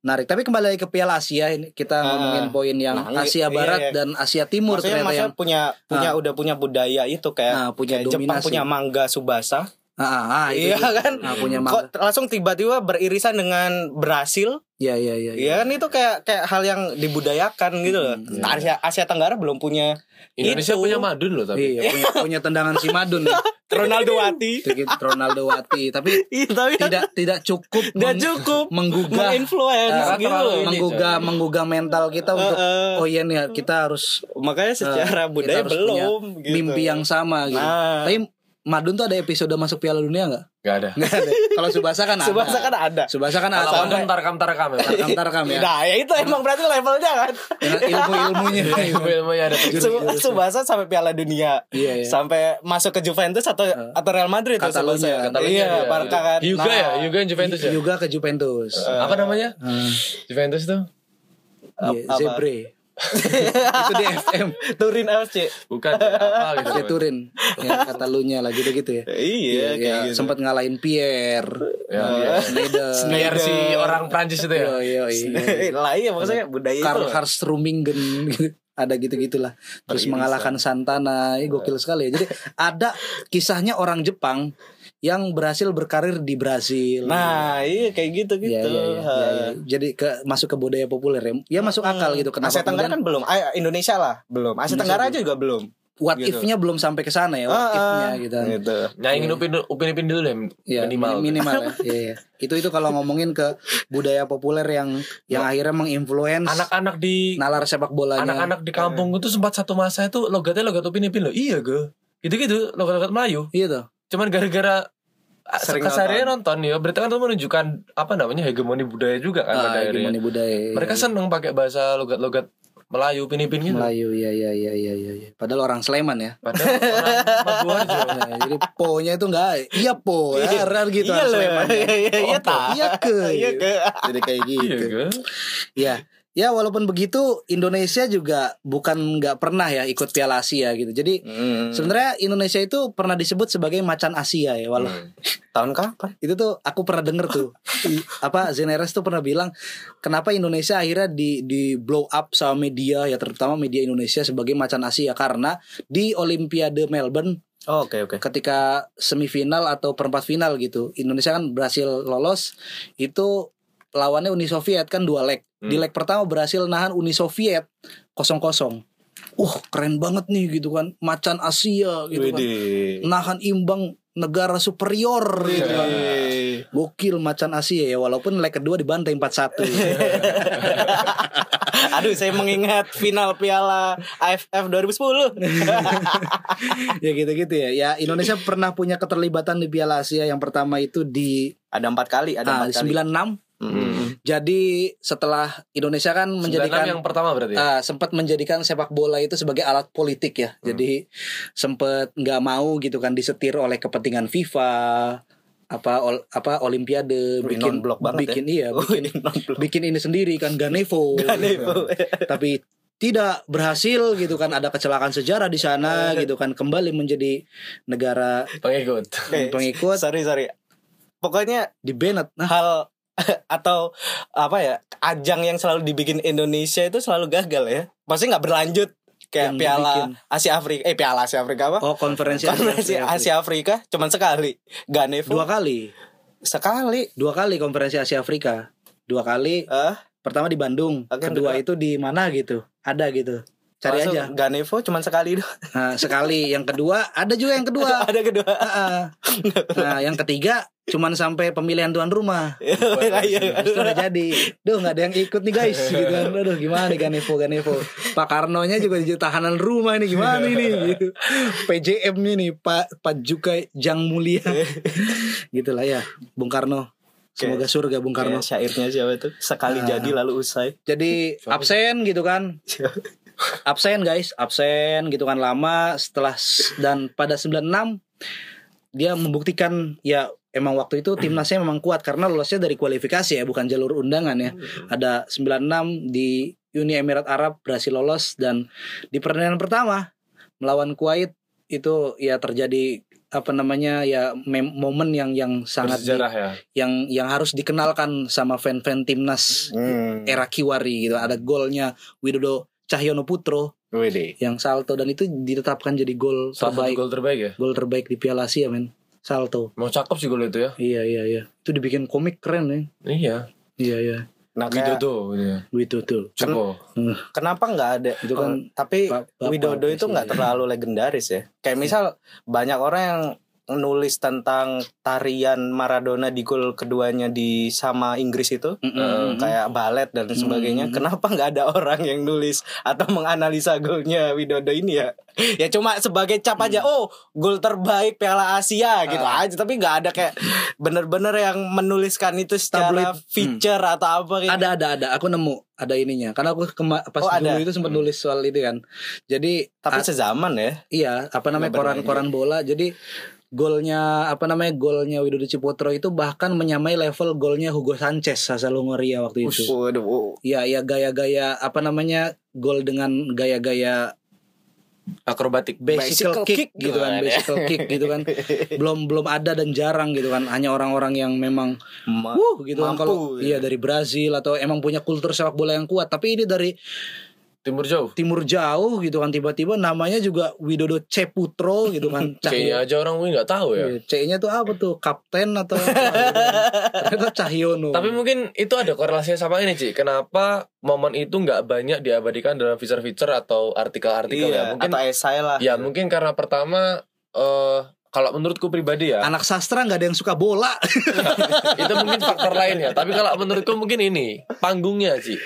menarik tapi kembali lagi ke Piala Asia ini kita Ah. ngomongin poin yang Nah, Asia iya, Barat iya. dan Asia Timur maksudnya, ternyata maksudnya yang punya punya udah punya budaya itu kayak, Nah, punya kayak Jepang punya mangga subasa ah, ah, itu iya juga. kan Nah, punya kok langsung tiba-tiba beririsan dengan Brasil Iya iya iya. Iya kan itu kayak kayak hal yang dibudayakan gitu loh. Hmm, Asia Asia Tenggara belum punya Indonesia itu. punya madun loh tapi. Iya, punya, punya tendangan si Madun nih. Ronaldo Wati. Sedikit Ronaldo Wati, tapi Iya, tapi kan tidak tidak cukup tidak meng- cukup menggugah menginfluence Ah, gitu terlalu loh. ini, menggugah menggugah mental kita untuk eh. oh iya nih kita harus Makanya secara eh, budaya belum gitu. mimpi yang sama gitu. Nah. Tapi Madun tuh ada episode masuk Piala Dunia nggak? Gak ada. Nggak ada. Kalau Subasa kan ada. Subasa kan ada. Subasa kan ada. Kalau Sampai kamtar kamtar kami. antar kami ya. Nah, ya itu emang berarti levelnya kan. Dengan ilmu-ilmunya. Ilmu-ilmunya ada. Su- Subasa sampai Piala Dunia. Iya, iya. Sampai masuk ke Juventus atau atau Real Madrid Catalunya, Subasa. Iya, iya. Barca kan. Juga Nah, ya, Juga yang Juventus ya. Juga ke Juventus. Apa namanya? Juventus tuh? Iya, apa? Zebre. itu di FM Turin FC. bukan apa gitu. Dia Turin ya kata lu nya lah gitu gitu ya. Iya, kayak ya, gitu. sempat ngalahin Pierre Ya, eh, iya. Schneider. Biar si orang Prancis itu ya? Yo, yo, iya. lah iya maksudnya budaya Karl Rummenigge gitu. ada gitu-gitulah. Terus mengalahkan Santana ini gokil sekali ya. Jadi ada kisahnya orang Jepang yang berhasil berkarir di Brasil Nah, iya kayak gitu gitu. Iya, iya, iya, iya, iya. Jadi ke masuk ke budaya populer ya. Ya masuk akal gitu. Kenapa Asia Tenggara kemudian kan belum. Ah, Indonesia lah, belum. Asia Indonesia Tenggara belum. aja juga belum. what gitu. if-nya belum sampai ke sana ya, what Ah, if-nya ah, gitu. Gitu. nyaingin upin upin upin dulu deh Ya, minimal minim- minimal ya. Iya, iya. Itu itu kalau ngomongin ke budaya populer yang yang akhirnya menginfluence anak-anak di nalar sepak bolanya. anak-anak di kampung itu sempat satu masa itu logatnya logat upin upin loh iya gue gitu gitu logat-logat Melayu Iya tuh. Cuman gara-gara Sering keseharian nonton. ya berarti kan itu menunjukkan apa namanya hegemoni budaya juga kan Ah, pada akhirnya hegemoni budaya. iya, mereka iya. seneng pakai bahasa logat-logat Melayu pinipin gitu Melayu ya ya ya ya ya ya. Padahal orang Sleman ya. padahal orang Nah, jadi po-nya itu enggak iya po ya rar gitu Iya. Sleman. Iya, iya, iya, tak. Iya ke. Iya ke. Jadi kayak iya gitu. kan Ya, walaupun begitu Indonesia juga bukan nggak pernah ya ikut Piala Asia gitu. Jadi Hmm. sebenarnya Indonesia itu pernah disebut sebagai macan Asia ya. Walau Hmm. tahun kapan? itu tuh aku pernah denger tuh apa Zeneres tuh pernah bilang kenapa Indonesia akhirnya di di blow up sama media ya terutama media Indonesia sebagai macan Asia karena di Olimpiade Melbourne Oh, Oke oke. ketika semifinal atau perempat final gitu Indonesia kan berhasil lolos itu lawannya Uni Soviet kan dua leg di Hmm. leg pertama berhasil nahan Uni Soviet kosong kosong Wah keren banget nih gitu kan. Macan Asia gitu kan. Nahan imbang negara superior gitu kan. Gokil macan Asia ya walaupun leg kedua dibantai 4-1 Aduh, saya mengingat final Piala AFF 2010. ya gitu-gitu ya. Ya Indonesia pernah punya keterlibatan di Piala Asia. Yang pertama itu di ada empat kali, ada ah, empat kali. 96 Hmm. Jadi setelah Indonesia kan 96 menjadikan yang pertama berarti ya? ah, sempat menjadikan sepak bola itu sebagai alat politik ya. Hmm. Jadi sempat nggak mau gitu kan disetir oleh kepentingan FIFA apa ol- apa olimpiade bikin non-blok banget bikin ya. iya bikin bikin ini sendiri kan Ganevo. Ganevo. Tapi tidak berhasil gitu kan ada kecelakaan sejarah di sana gitu kan kembali menjadi negara pengikut pengikut sorry sorry. Pokoknya di Bennett. Nah, hal atau apa ya ajang yang selalu dibikin Indonesia itu selalu gagal ya. Maksudnya nggak berlanjut kayak Yang Piala dibikin. Asia Afrika eh Piala Asia Afrika apa? oh konferensi Konferensi Asia, Asia Afrika cuman sekali. Ganevo dua kali. sekali. Dua kali konferensi Asia Afrika. Dua kali Eh, pertama di Bandung, Oke, kedua itu di mana gitu. Ada gitu. Cari masuk aja. Ganevo cuman sekali doang. Nah, sekali yang kedua ada juga yang kedua. Ada kedua. Ah, ah. nah, yang ketiga cuman sampai pemilihan tuan rumah. Iya, iya. Terus udah jadi. Duh nggak ada yang ikut nih guys gitu kan. Aduh gimana nih Ganevo Ganevo. Pak Karnonya juga jadi tahanan rumah ini gimana ini gitu. PJM nya nih Pak Pak Jukai Jang Mulia. Gitulah ya Bung Karno. Semoga surga Bung Karno. Kayak syairnya siapa tuh? Sekali Ah. jadi lalu usai. Jadi absen gitu kan. Absen guys, absen gitu kan lama setelah dan pada 96 dia membuktikan ya emang waktu itu timnasnya memang kuat karena lolosnya dari kualifikasi ya bukan jalur undangan ya. Ada 96 di Uni Emirat Arab berhasil lolos dan di pertandingan pertama melawan Kuwait itu ya terjadi apa namanya ya momen yang yang sangat di- bersejarah ya yang yang harus dikenalkan sama fan-fan timnas Hmm. era Kiwari gitu. Ada golnya Widodo Cahyono Putro Widih. yang salto dan itu ditetapkan jadi gol salah terbaik gol terbaik ya gol terbaik di Piala Asia men. Salto. mau cakep sih gol itu ya Iya iya iya. Itu dibikin komik keren ya. iya Iya iya. Nah, Widodo gitu ya. Gitu tuh. Cepo. kenapa nggak ada Itu kan Oh, tapi Widodo itu nggak terlalu legendaris ya kayak misal banyak orang yang nulis tentang tarian Maradona di gol keduanya di sama Inggris itu. Mm-mm. kayak balet dan sebagainya. Hmm. kenapa nggak ada orang yang nulis atau menganalisa golnya Widodo ini ya? Ya cuma sebagai cap aja oh gol terbaik Piala Asia gitu Hmm. Ah. aja. Tapi nggak ada kayak bener-bener yang menuliskan itu secara Tabloid. feature atau apa kayak ada ada ada. Aku nemu ada ininya. Karena aku kema- pas Oh, dulu itu sempat nulis soal itu kan. Jadi tapi sezaman ya? Iya apa namanya koran-koran bola. Jadi golnya apa namanya golnya Widodo Ciputro itu bahkan menyamai level golnya Hugo Sanchez Sasa Longoria waktu itu Waduh, Iya, ya gaya-gaya apa namanya gol dengan gaya-gaya akrobatik bicycle, Bicycle kick, kick gitu kan, gimana? bicycle kick gitu kan. belum belum ada dan jarang gitu kan. Hanya orang-orang yang memang Ma- Wuh gitu kan mampu, kalau iya ya. dari Brazil atau emang punya kultur sepak bola yang kuat tapi ini dari timur jauh? Timur jauh gitu kan tiba-tiba namanya juga Widodo Ceputro gitu kan. Kayaknya aja orang mungkin nggak tahu ya. Iya, C-nya tuh apa tuh? Kapten atau apa gitu kan. ternyata Cahyono. Tapi mungkin itu ada korelasinya sama ini Ci. Kenapa momen itu nggak banyak diabadikan dalam feature-feature atau artikel-artikel ya? Iya, Mungkin atau esai lah. ya mungkin karena pertama eh kalau menurutku pribadi ya. Anak sastra nggak ada yang suka bola. Itu mungkin faktor lain ya. Tapi kalau menurutku mungkin ini panggungnya Ci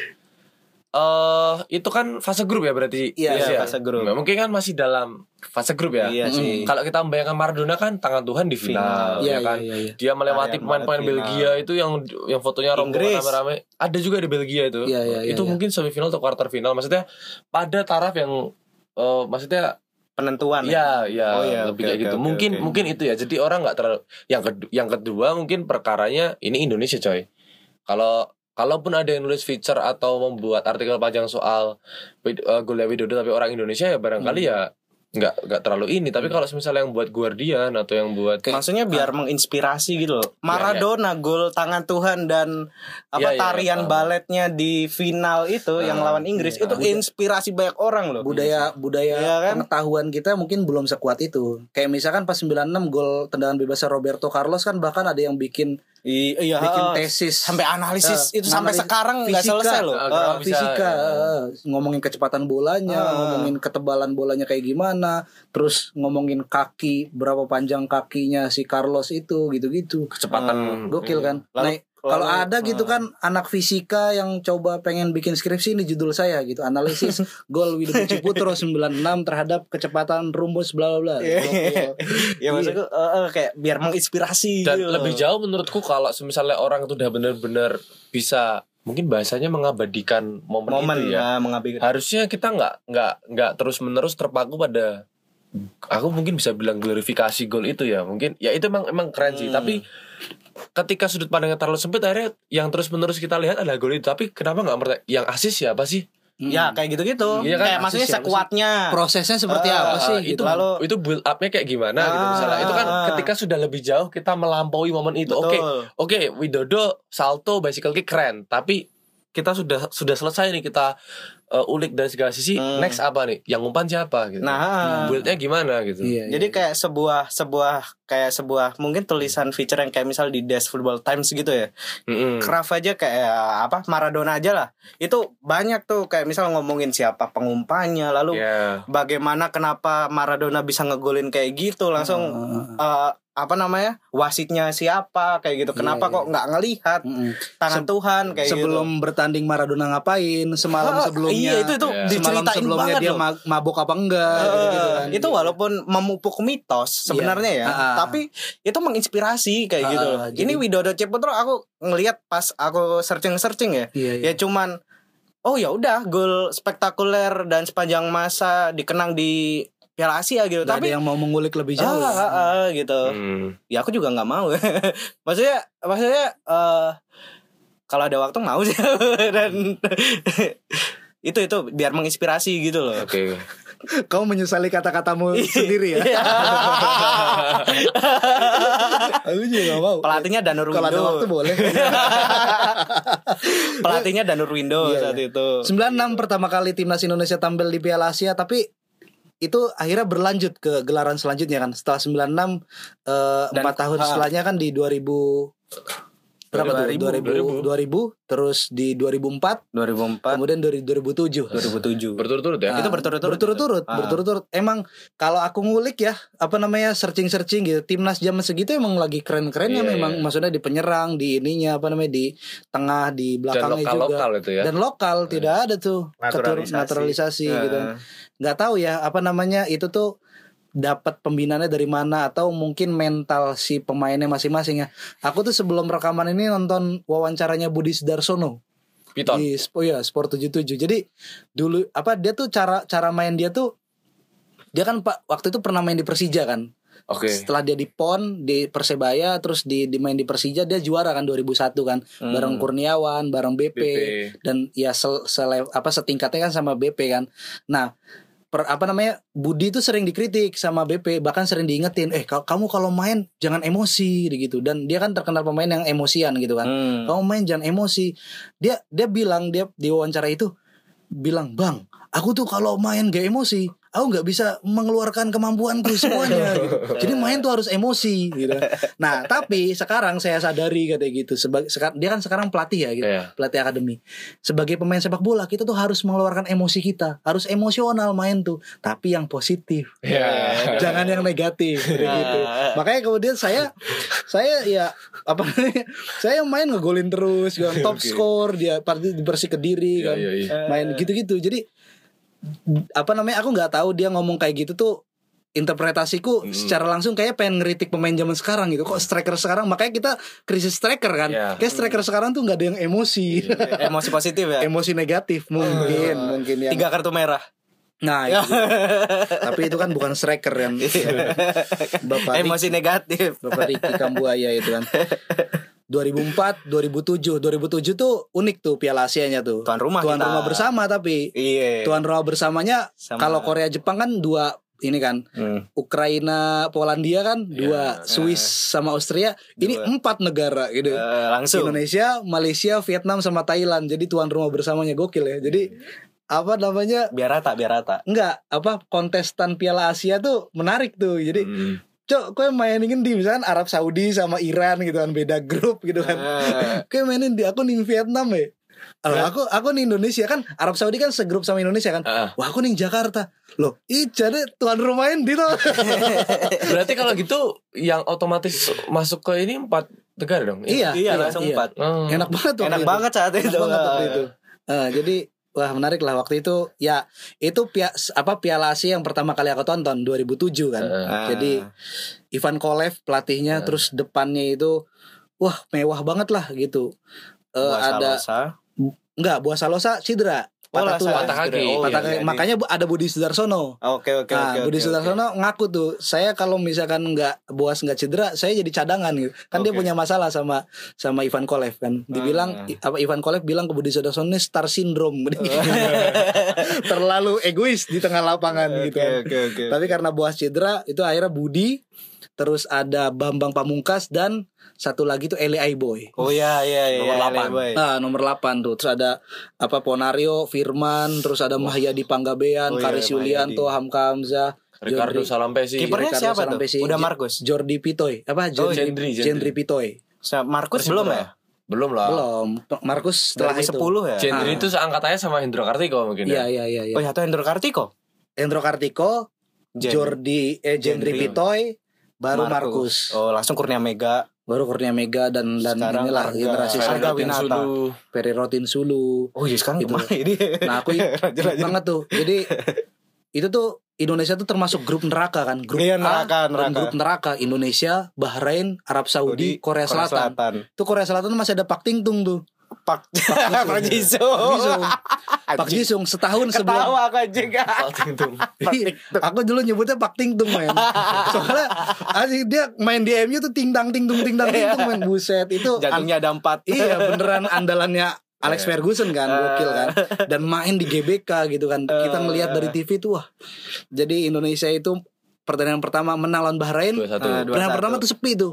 eh itu kan fase grup ya berarti Iya, ya? fase grup. Nah, mungkin kan masih dalam fase grup ya. Iya sih. Kalau kita membayangkan Maradona kan tangan Tuhan di final, Iya, ya kan. iya, iya, iya. Dia melewati Kalian pemain-pemain final. Belgia itu yang yang fotonya rombongan rame-rame. Ada juga di Belgia itu. Iya, iya, iya, itu iya. mungkin semifinal atau quarter final. Maksudnya pada taraf yang eh, maksudnya Penentuan. ya ya Oh, iya, lebih oke, kayak oke, gitu. oke, mungkin oke. mungkin itu ya. Jadi orang nggak terlalu yang kedua, yang kedua mungkin perkaranya ini Indonesia coy. Kalau kalaupun ada yang nulis feature atau membuat artikel panjang soal uh, Golnya Widodo tapi orang Indonesia ya barangkali Hmm. ya nggak nggak terlalu ini tapi kalau misalnya yang buat Guardian atau yang buat Maksudnya biar menginspirasi gitu loh. Maradona gol tangan Tuhan dan apa Iya, iya, tarian paham. baletnya di final itu yang Ah, lawan Inggris iya. itu inspirasi banyak orang loh. budaya budaya Iya kan? pengetahuan kita mungkin belum sekuat itu kayak misalkan pas 96 gol tendangan bebasnya Roberto Carlos kan bahkan ada yang bikin I- iya, bikin ah, tesis. Sampai analisis Eh, itu sampai analisis sekarang nggak selesai loh. Bisa, fisika. Eh, ngomongin kecepatan bolanya Ah. ngomongin ketebalan bolanya kayak gimana terus ngomongin kaki berapa panjang kakinya si Carlos itu gitu-gitu. Kecepatan. Gokil kan? Lalu- nah kalau lalu- ada gitu ah. kan anak fisika yang coba pengen bikin skripsi ini judul saya gitu analisis gol Widodo Ciputro 96 terhadap kecepatan rumus bla bla bla Iya. Gokil. ya maksudku eh, eh, kayak biar menginspirasi dan gitu lebih jauh menurutku kalau misalnya orang itu udah benar-benar bisa mungkin bahasanya mengabadikan momen, momen itu ya ya mengabaikan harusnya kita nggak nggak nggak terus menerus terpaku pada aku mungkin bisa bilang glorifikasi gol itu ya mungkin ya itu emang emang keren sih Hmm. tapi ketika sudut pandangnya terlalu sempit akhirnya yang terus menerus kita lihat adalah gol itu. Tapi kenapa nggak merta yang asis siapa sih? Ya kayak gitu-gitu. Iya kan, kayak maksudnya sekuatnya. prosesnya seperti Ah, apa sih Ah, gitu? itu Lalu- itu build upnya kayak gimana gitu Ah, misalnya. Itu kan ketika sudah lebih jauh kita melampaui momen itu. Oke oke Widodo salto bicycle kick keren. Tapi kita sudah sudah selesai nih kita uh, ulik dari segala sisi Hmm. next apa nih yang umpan siapa gitu nah buildnya gimana gitu Iya, Jadi iya. kayak sebuah sebuah kayak sebuah mungkin tulisan feature yang kayak misal di Dash Football Times gitu ya. Kraft aja kayak apa Maradona aja lah. Itu banyak tuh kayak misal ngomongin siapa pengumpannya lalu Ya. bagaimana kenapa Maradona bisa ngegolin kayak gitu langsung eh, apa namanya wasitnya siapa kayak gitu kenapa Iya, kok nggak ngelihat Mm-mm. tangan Se- Tuhan kayak sebelum bertanding Maradona ngapain semalam Ah, sebelumnya iya, itu- itu Iya. semalam diceritain sebelumnya banget dia loh. ma- mabok apa enggak gitu. gitu kan. itu walaupun memupuk mitos sebenarnya ya, Ah. tapi itu menginspirasi kayak Ah, gitu. loh. jadi- Ini Widodo Ciputro aku ngelihat pas aku searching-searching ya, iya, iya. ya cuman oh ya udah gol spektakuler dan sepanjang masa dikenang di Piala Asia gitu. Ada tapi yang mau mengulik lebih ah, jauh ah, ah, gitu. Hmm. Ya aku juga nggak mau. maksudnya maksudnya eh kalau ada waktu mau sih dan itu itu biar menginspirasi gitu loh. Oke. Kau menyesali kata-katamu sendiri ya Iya. aku juga gak mau Pelatihnya Danur kalau ada waktu boleh Pelatihnya Danur Windo Iya, saat iya. itu. 96 pertama kali timnas Indonesia tampil di Piala Asia tapi itu akhirnya berlanjut ke gelaran selanjutnya kan setelah 96 eh, Dan- empat tahun ah. setelahnya kan di 2000 berapa tuh 2000 2000. 2000 terus di 2004 2004 kemudian dari 2007 2007. Berturut-turut ya. Ah, Itu berturut-turut. berturut-turut Ah. berturut-turut emang kalau aku ngulik ya apa namanya searching-searching gitu timnas zaman segitu emang lagi keren-kerennya Iya, memang iya. maksudnya di penyerang di ininya apa namanya di tengah di Dan belakangnya juga lokal-lokal itu ya. dan lokal tidak ada tuh ketur- Naturalisasi. naturalisasi Eh, gitu nggak tahu ya apa namanya itu tuh dapat pembinaannya dari mana atau mungkin mental si pemainnya masing-masing ya aku tuh sebelum rekaman ini nonton wawancaranya Budi Sudarsono Piton. di oh ya Sport 77 jadi dulu apa dia tuh cara cara main dia tuh dia kan pak waktu itu pernah main di Persija kan Oke. setelah dia di PON di Persebaya terus di, di main di Persija dia juara kan 2001 kan Hmm. bareng Kurniawan bareng BP, BP. dan ya sel, sele- apa setingkatnya kan sama BP kan nah per, apa namanya Budi itu sering dikritik sama BP bahkan sering diingetin eh ka- kamu kalau main jangan emosi gitu. Dan dia kan terkenal pemain yang emosian gitu kan. Hmm. kamu main jangan emosi. Dia dia bilang dia di wawancara itu bilang bang aku tuh kalau main gak emosi aku nggak bisa mengeluarkan kemampuanku semuanya gitu jadi main tuh harus emosi gitu nah tapi sekarang saya sadari katanya gitu sebagai dia kan sekarang pelatih ya gitu Iya. pelatih akademi sebagai pemain sepak bola kita tuh harus mengeluarkan emosi kita harus emosional main tuh tapi yang positif Iya. jangan yang negatif kayak gitu. Makanya kemudian saya saya ya apa namanya? Saya main ngegolin terus, kan top Oke. score dia parti di Persik Kediri Iya, kan. iya, iya. Main gitu-gitu. Jadi apa namanya? Aku nggak tahu dia ngomong kayak gitu tuh interpretasiku Hmm. secara langsung kayak pengen ngeritik pemain zaman sekarang gitu kok striker sekarang makanya kita krisis striker kan Iya. kayak striker sekarang tuh nggak ada yang emosi Emosi positif ya. emosi negatif mungkin mungkin ya Tiga kartu merah. nah itu. tapi itu kan bukan striker kan bapak Rik- Emosi negatif. Bapak Riki Kambuaya itu kan 2004, 2007 2007 tuh unik tuh Piala Asia-nya tuh Tuan rumah Tuan kita. rumah bersama tapi Iya. Tuan rumah bersamanya Sama- Kalau Korea Jepang kan dua ini kan Hmm. Ukraina Polandia kan dua Ya, Swiss sama Austria ini Dua. empat negara gitu Eh, langsung. Indonesia Malaysia Vietnam sama Thailand jadi tuan rumah bersamanya gokil ya jadi apa namanya Biar rata, biar rata. enggak apa kontestan Piala Asia tuh menarik tuh jadi Hmm. Cok, kue mainin di misalkan Arab Saudi sama Iran gitu kan beda grup gitu kan. Eh. Kue mainin di aku nih Vietnam ya. Oh, aku aku nih Indonesia kan Arab Saudi kan segrup sama Indonesia kan. Ah. Wah aku nih Jakarta. Loh, ih jadi tuan rumahnya di. Berarti kalau gitu yang otomatis masuk ke ini empat negara dong. iya, Iya, langsung empat. Oh. Enak banget tuh. Enak waktu itu. banget saat Enak itu. banget waktu itu. Eh, jadi wah menarik lah waktu itu. Ya, itu pia, apa Piala Asia yang pertama kali aku tonton 2007 kan. Ah. Jadi Ivan Kolev pelatihnya terus depannya itu wah mewah banget lah gitu. Eh, Buah ada Salosa. enggak buah salosa cedera. Oh, Patah lah, tulang. patah kaki. Oh, Patah iya, kaki. iya. Makanya bu- ada Budi Sudarsono. Oke, oke, nah, oke. Budi oke, Sudarsono ngaku tuh, saya kalau misalkan nggak Boas nggak cedera, saya jadi cadangan gitu. Kan dia Oke. punya masalah sama sama Ivan Kolev kan. Dibilang i- apa Ivan Kolev bilang ke Budi Sudarsono ini star syndrome. Terlalu egois di tengah lapangan Oke, gitu. kan. oke, oke. Tapi karena Boas cedera, itu akhirnya Budi terus ada Bambang Pamungkas dan satu lagi tuh Eli Aiboy. Oh iya iya iya. Nomor iya, delapan. Boy. Nah, nomor 8 tuh. Terus ada apa Ponario, Firman, terus ada Mahyadi Panggabean, Oh, iya, Karis Yulianto, Hamka Hamzah, Ricardo Jordi- Salampesi. Kipernya Ricardo siapa tuh? Salampesi, Udah J- Markus. Jordi Pitoy. Apa? Jordi, Gendry, Gendry. Gendry Pitoy. Sa- Markus Persipura. belum ya? Belum lah. Belum. Markus setelah itu. 2010 ya? Gendry Ah. itu seangkatannya sama Hendro Kartiko mungkin Iya, ya. iya, iya, iya. Oh ya, atau Hendro Kartiko? Endro Kartiko, Jen- Jordi eh Gendry. Pitoy, baru Markus. Oh, langsung Kurnia Mega. Baru Kurnia Mega dan dan Sekarang inilah Arga- generasi Arga selanjutnya. Winata. Ferry Rotin Sulu. Oh iya sekarang Gitu. ini? Nah, aku ingat banget tuh. Jadi itu tuh Indonesia tuh termasuk grup neraka kan. Grup Iya, A neraka, dan neraka. grup neraka Indonesia, Bahrain, Arab Saudi, Korea, Selatan. Tuh Korea Selatan masih ada Pak Tingtung tuh. Pak Pak Jisung. Pak Jisung setahun sebelum Ketawa aku anjing. Tingtung. Iya, aku dulu nyebutnya Pak Tingtung men. Soalnya asli dia main di MU tuh tingtang tingtung tingtang tingtung men buset itu Jantungnya ada empat. Iya beneran andalannya Alex Iya. Ferguson kan gokil kan dan main di GBK gitu kan kita ngelihat dari TV tuh wah jadi Indonesia itu pertandingan pertama menang lawan Bahrain. Ah, dua- pertandingan 2-1. pertama tuh sepi tuh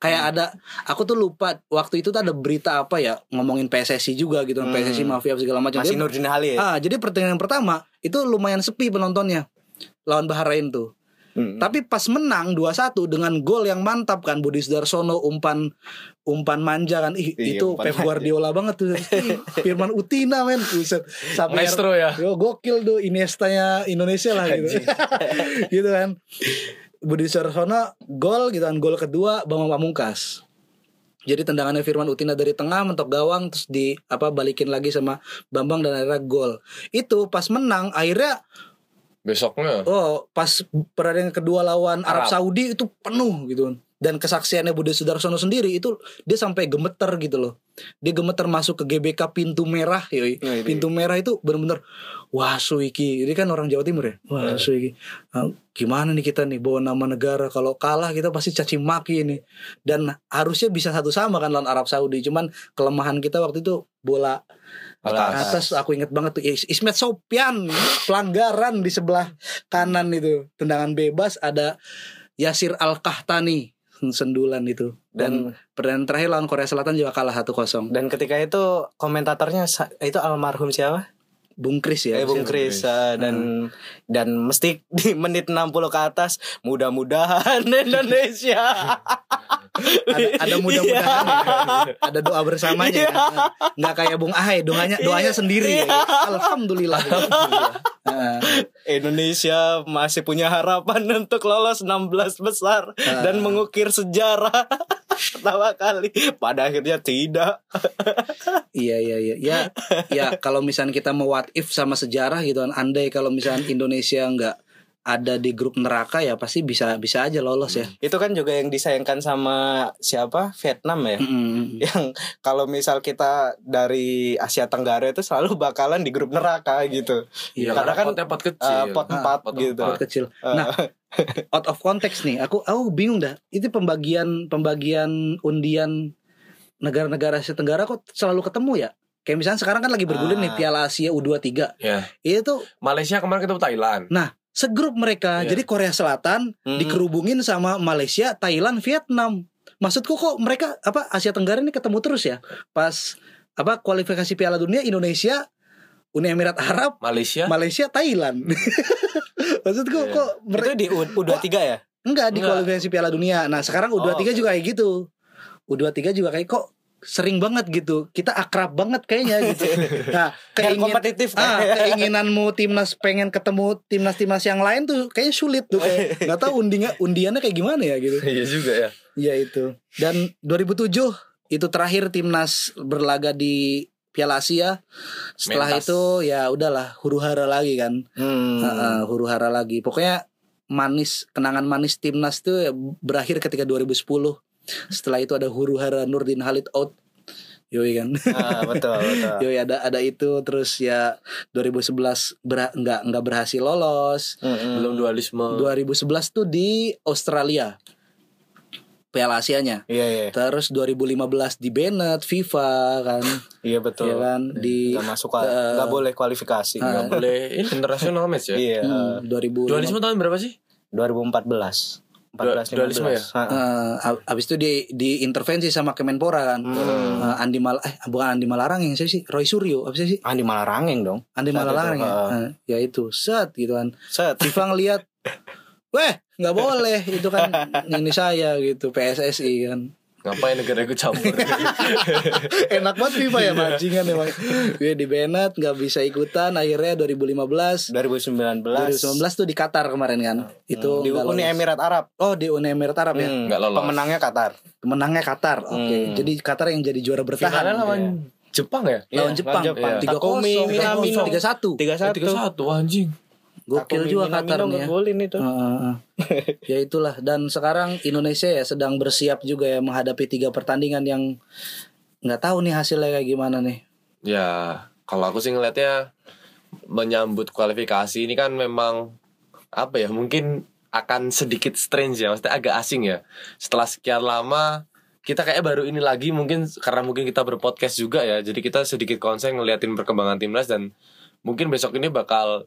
kayak ada aku tuh lupa waktu itu tuh ada berita apa ya ngomongin PSSI juga gitu Hmm. PSSI mafia segala macam Masih Jadi- Nurdin Halil. ah jadi pertandingan pertama itu lumayan sepi penontonnya lawan Bahrain tuh Hmm. tapi pas menang 2-1 dengan gol yang mantap kan Budi Sudarsono umpan umpan manja kan Ih, Iya, itu Pep manja. Guardiola banget tuh Firman Utina men. Sampai Maestro ya. Yo gokil tuh Iniesta-nya Indonesia lah gitu. gitu kan. Budi Sudarsono gol gitu kan gol kedua Bambang Pamungkas. Jadi tendangannya Firman Utina dari tengah mentok gawang terus di apa balikin lagi sama Bambang dan akhirnya gol. Itu pas menang akhirnya Besoknya. Oh, pas pertandingan kedua lawan Arab, Arab. Saudi itu penuh gitu kan. Dan kesaksiannya Budi Sudarsono sendiri itu dia sampai gemeter gitu loh. Dia gemeter masuk ke GBK pintu merah, yoi. Nah. Pintu merah itu bener-bener wah Suiki. Ini kan orang Jawa Timur ya. Wah Suiki. Ah, gimana nih kita nih bawa nama negara kalau kalah kita pasti caci maki ini. Dan harusnya bisa satu sama kan lawan Arab Saudi. Cuman kelemahan kita waktu itu bola Atas. atas aku inget banget tuh Is- Ismet Sopian pelanggaran di sebelah kanan itu tendangan bebas ada Yasir Al Kahtani sendulan itu. Dan Dan pertandingan terakhir lawan Korea Selatan juga kalah 1-0 dan ketika itu komentatornya itu almarhum siapa? Bung Kris ya. Eh Bung Kris. Ah, dan dan mesti di menit 60 ke atas mudah-mudahan Indonesia. Ada, ada mudah-mudahan ya. ada doa bersamanya ya. nggak kayak Bung Ahe doanya doanya sendiri ya. Alhamdulillah. Indonesia masih punya harapan untuk lolos 16 besar Ah. dan mengukir sejarah pertama kali. Pada akhirnya tidak. Iya iya iya. Ya ya kalau misalnya kita mau what if sama sejarah gitu kan. Andai kalau misalnya Indonesia nggak ada di grup neraka ya pasti bisa bisa aja lolos ya. Itu kan juga yang disayangkan sama siapa? Vietnam ya. Mm-mm. Yang kalau misal kita dari Asia Tenggara itu selalu bakalan di grup neraka gitu. Iya, Karena kan potnya pot eh, kecil. pot Ah, empat pot gitu. Pot kecil. Eh, Nah, out of context nih. Aku aku bingung dah. Itu pembagian pembagian undian negara-negara Asia Tenggara kok selalu ketemu ya? Kayak misalnya sekarang kan lagi bergulir nih Ah. Piala Asia U23. Ya. Itu Malaysia kemarin ketemu Thailand. Segrup mereka. Iya. Jadi Korea Selatan mm, dikerubungin sama Malaysia, Thailand, Vietnam. Maksudku kok mereka apa Asia Tenggara ini ketemu terus ya? Pas apa kualifikasi Piala Dunia Indonesia, Uni Emirat Arab, Malaysia. Malaysia, Thailand. Maksudku Iya. kok itu mereka di U- U23 ya? enggak di kualifikasi Piala Dunia. Nah, sekarang U23 Oh, juga kayak gitu. U23 juga kayak kok sering banget gitu. Kita akrab banget kayaknya gitu. Nah, keingin, kompetitif ah, keinginanmu timnas pengen ketemu timnas-timnas yang lain tuh kayaknya sulit tuh kayak nggak tahu undinya undiannya kayak gimana ya gitu. Iya juga ya. Iya itu. Dan 2007 itu terakhir timnas berlaga di Piala Asia. Setelah Mentas. itu ya udahlah huru hara lagi kan. Hmm. Heeh, huru hara lagi. Pokoknya manis kenangan manis timnas tuh ya berakhir ketika 2010. Setelah itu ada huru hara Nurdin Halid out. Yoi kan. Ah, betul, betul. Yoi ada ada itu terus ya 2011 ber, nggak nggak berhasil lolos. Mm-mm. Belum dualisme. 2011 tuh di Australia. Piala Asianya. Iya, iya. Terus 2015 di Bennett, FIFA kan, Iya betul. ya kan di Nggak masuk kual- eh, nggak boleh kualifikasi. ah, nggak boleh. Internasional match ya. Iya. hmm, 2015. Dualisme tahun berapa sih? 2014. 14 Dualisme ya? 15. Ah, Eh, ab- abis itu di diintervensi sama Kemenpora kan. Hmm. Eh, Andi Mal eh bukan Andi Malarang yang saya sih Roy Suryo apa sih Andi Malarangeng dong. Andi Saat Malarang itu, ya. heeh. Eh, ya itu set gitu kan. Set. FIFA ngelihat Weh, nggak boleh itu kan ini saya gitu PSSI kan. Ngapain negara ikut campur? Enak banget FIFA ya bajingan emang. Dia di Bennett nggak bisa ikutan akhirnya 2015 2019. 2019 tuh di Qatar kemarin kan. Itu di Uni. Emirat Arab. Oh di Uni Emirat Arab ya. Hmm, Nggak lolos. Pemenangnya Qatar. Pemenangnya Qatar. Oke. Hmm. Jadi Qatar yang jadi juara bertahan. Finalnya lawan Jepang ya? lawan Iya, Jepang. Iya. Kosong, Minamino. tiga satu. 3-1. Tiga satu anjing. Gokil juga Qatar nih ya. itu. Heeh, heeh. ya itulah dan sekarang Indonesia ya sedang bersiap juga ya menghadapi tiga pertandingan yang nggak tahu nih hasilnya kayak gimana nih. Ya, kalau aku sih ngelihatnya menyambut kualifikasi ini kan memang apa ya? Mungkin akan sedikit strange ya, maksudnya agak asing ya. Setelah sekian lama kita kayak baru ini lagi mungkin karena mungkin kita berpodcast juga ya. Jadi kita sedikit konsen ngeliatin perkembangan timnas dan mungkin besok ini bakal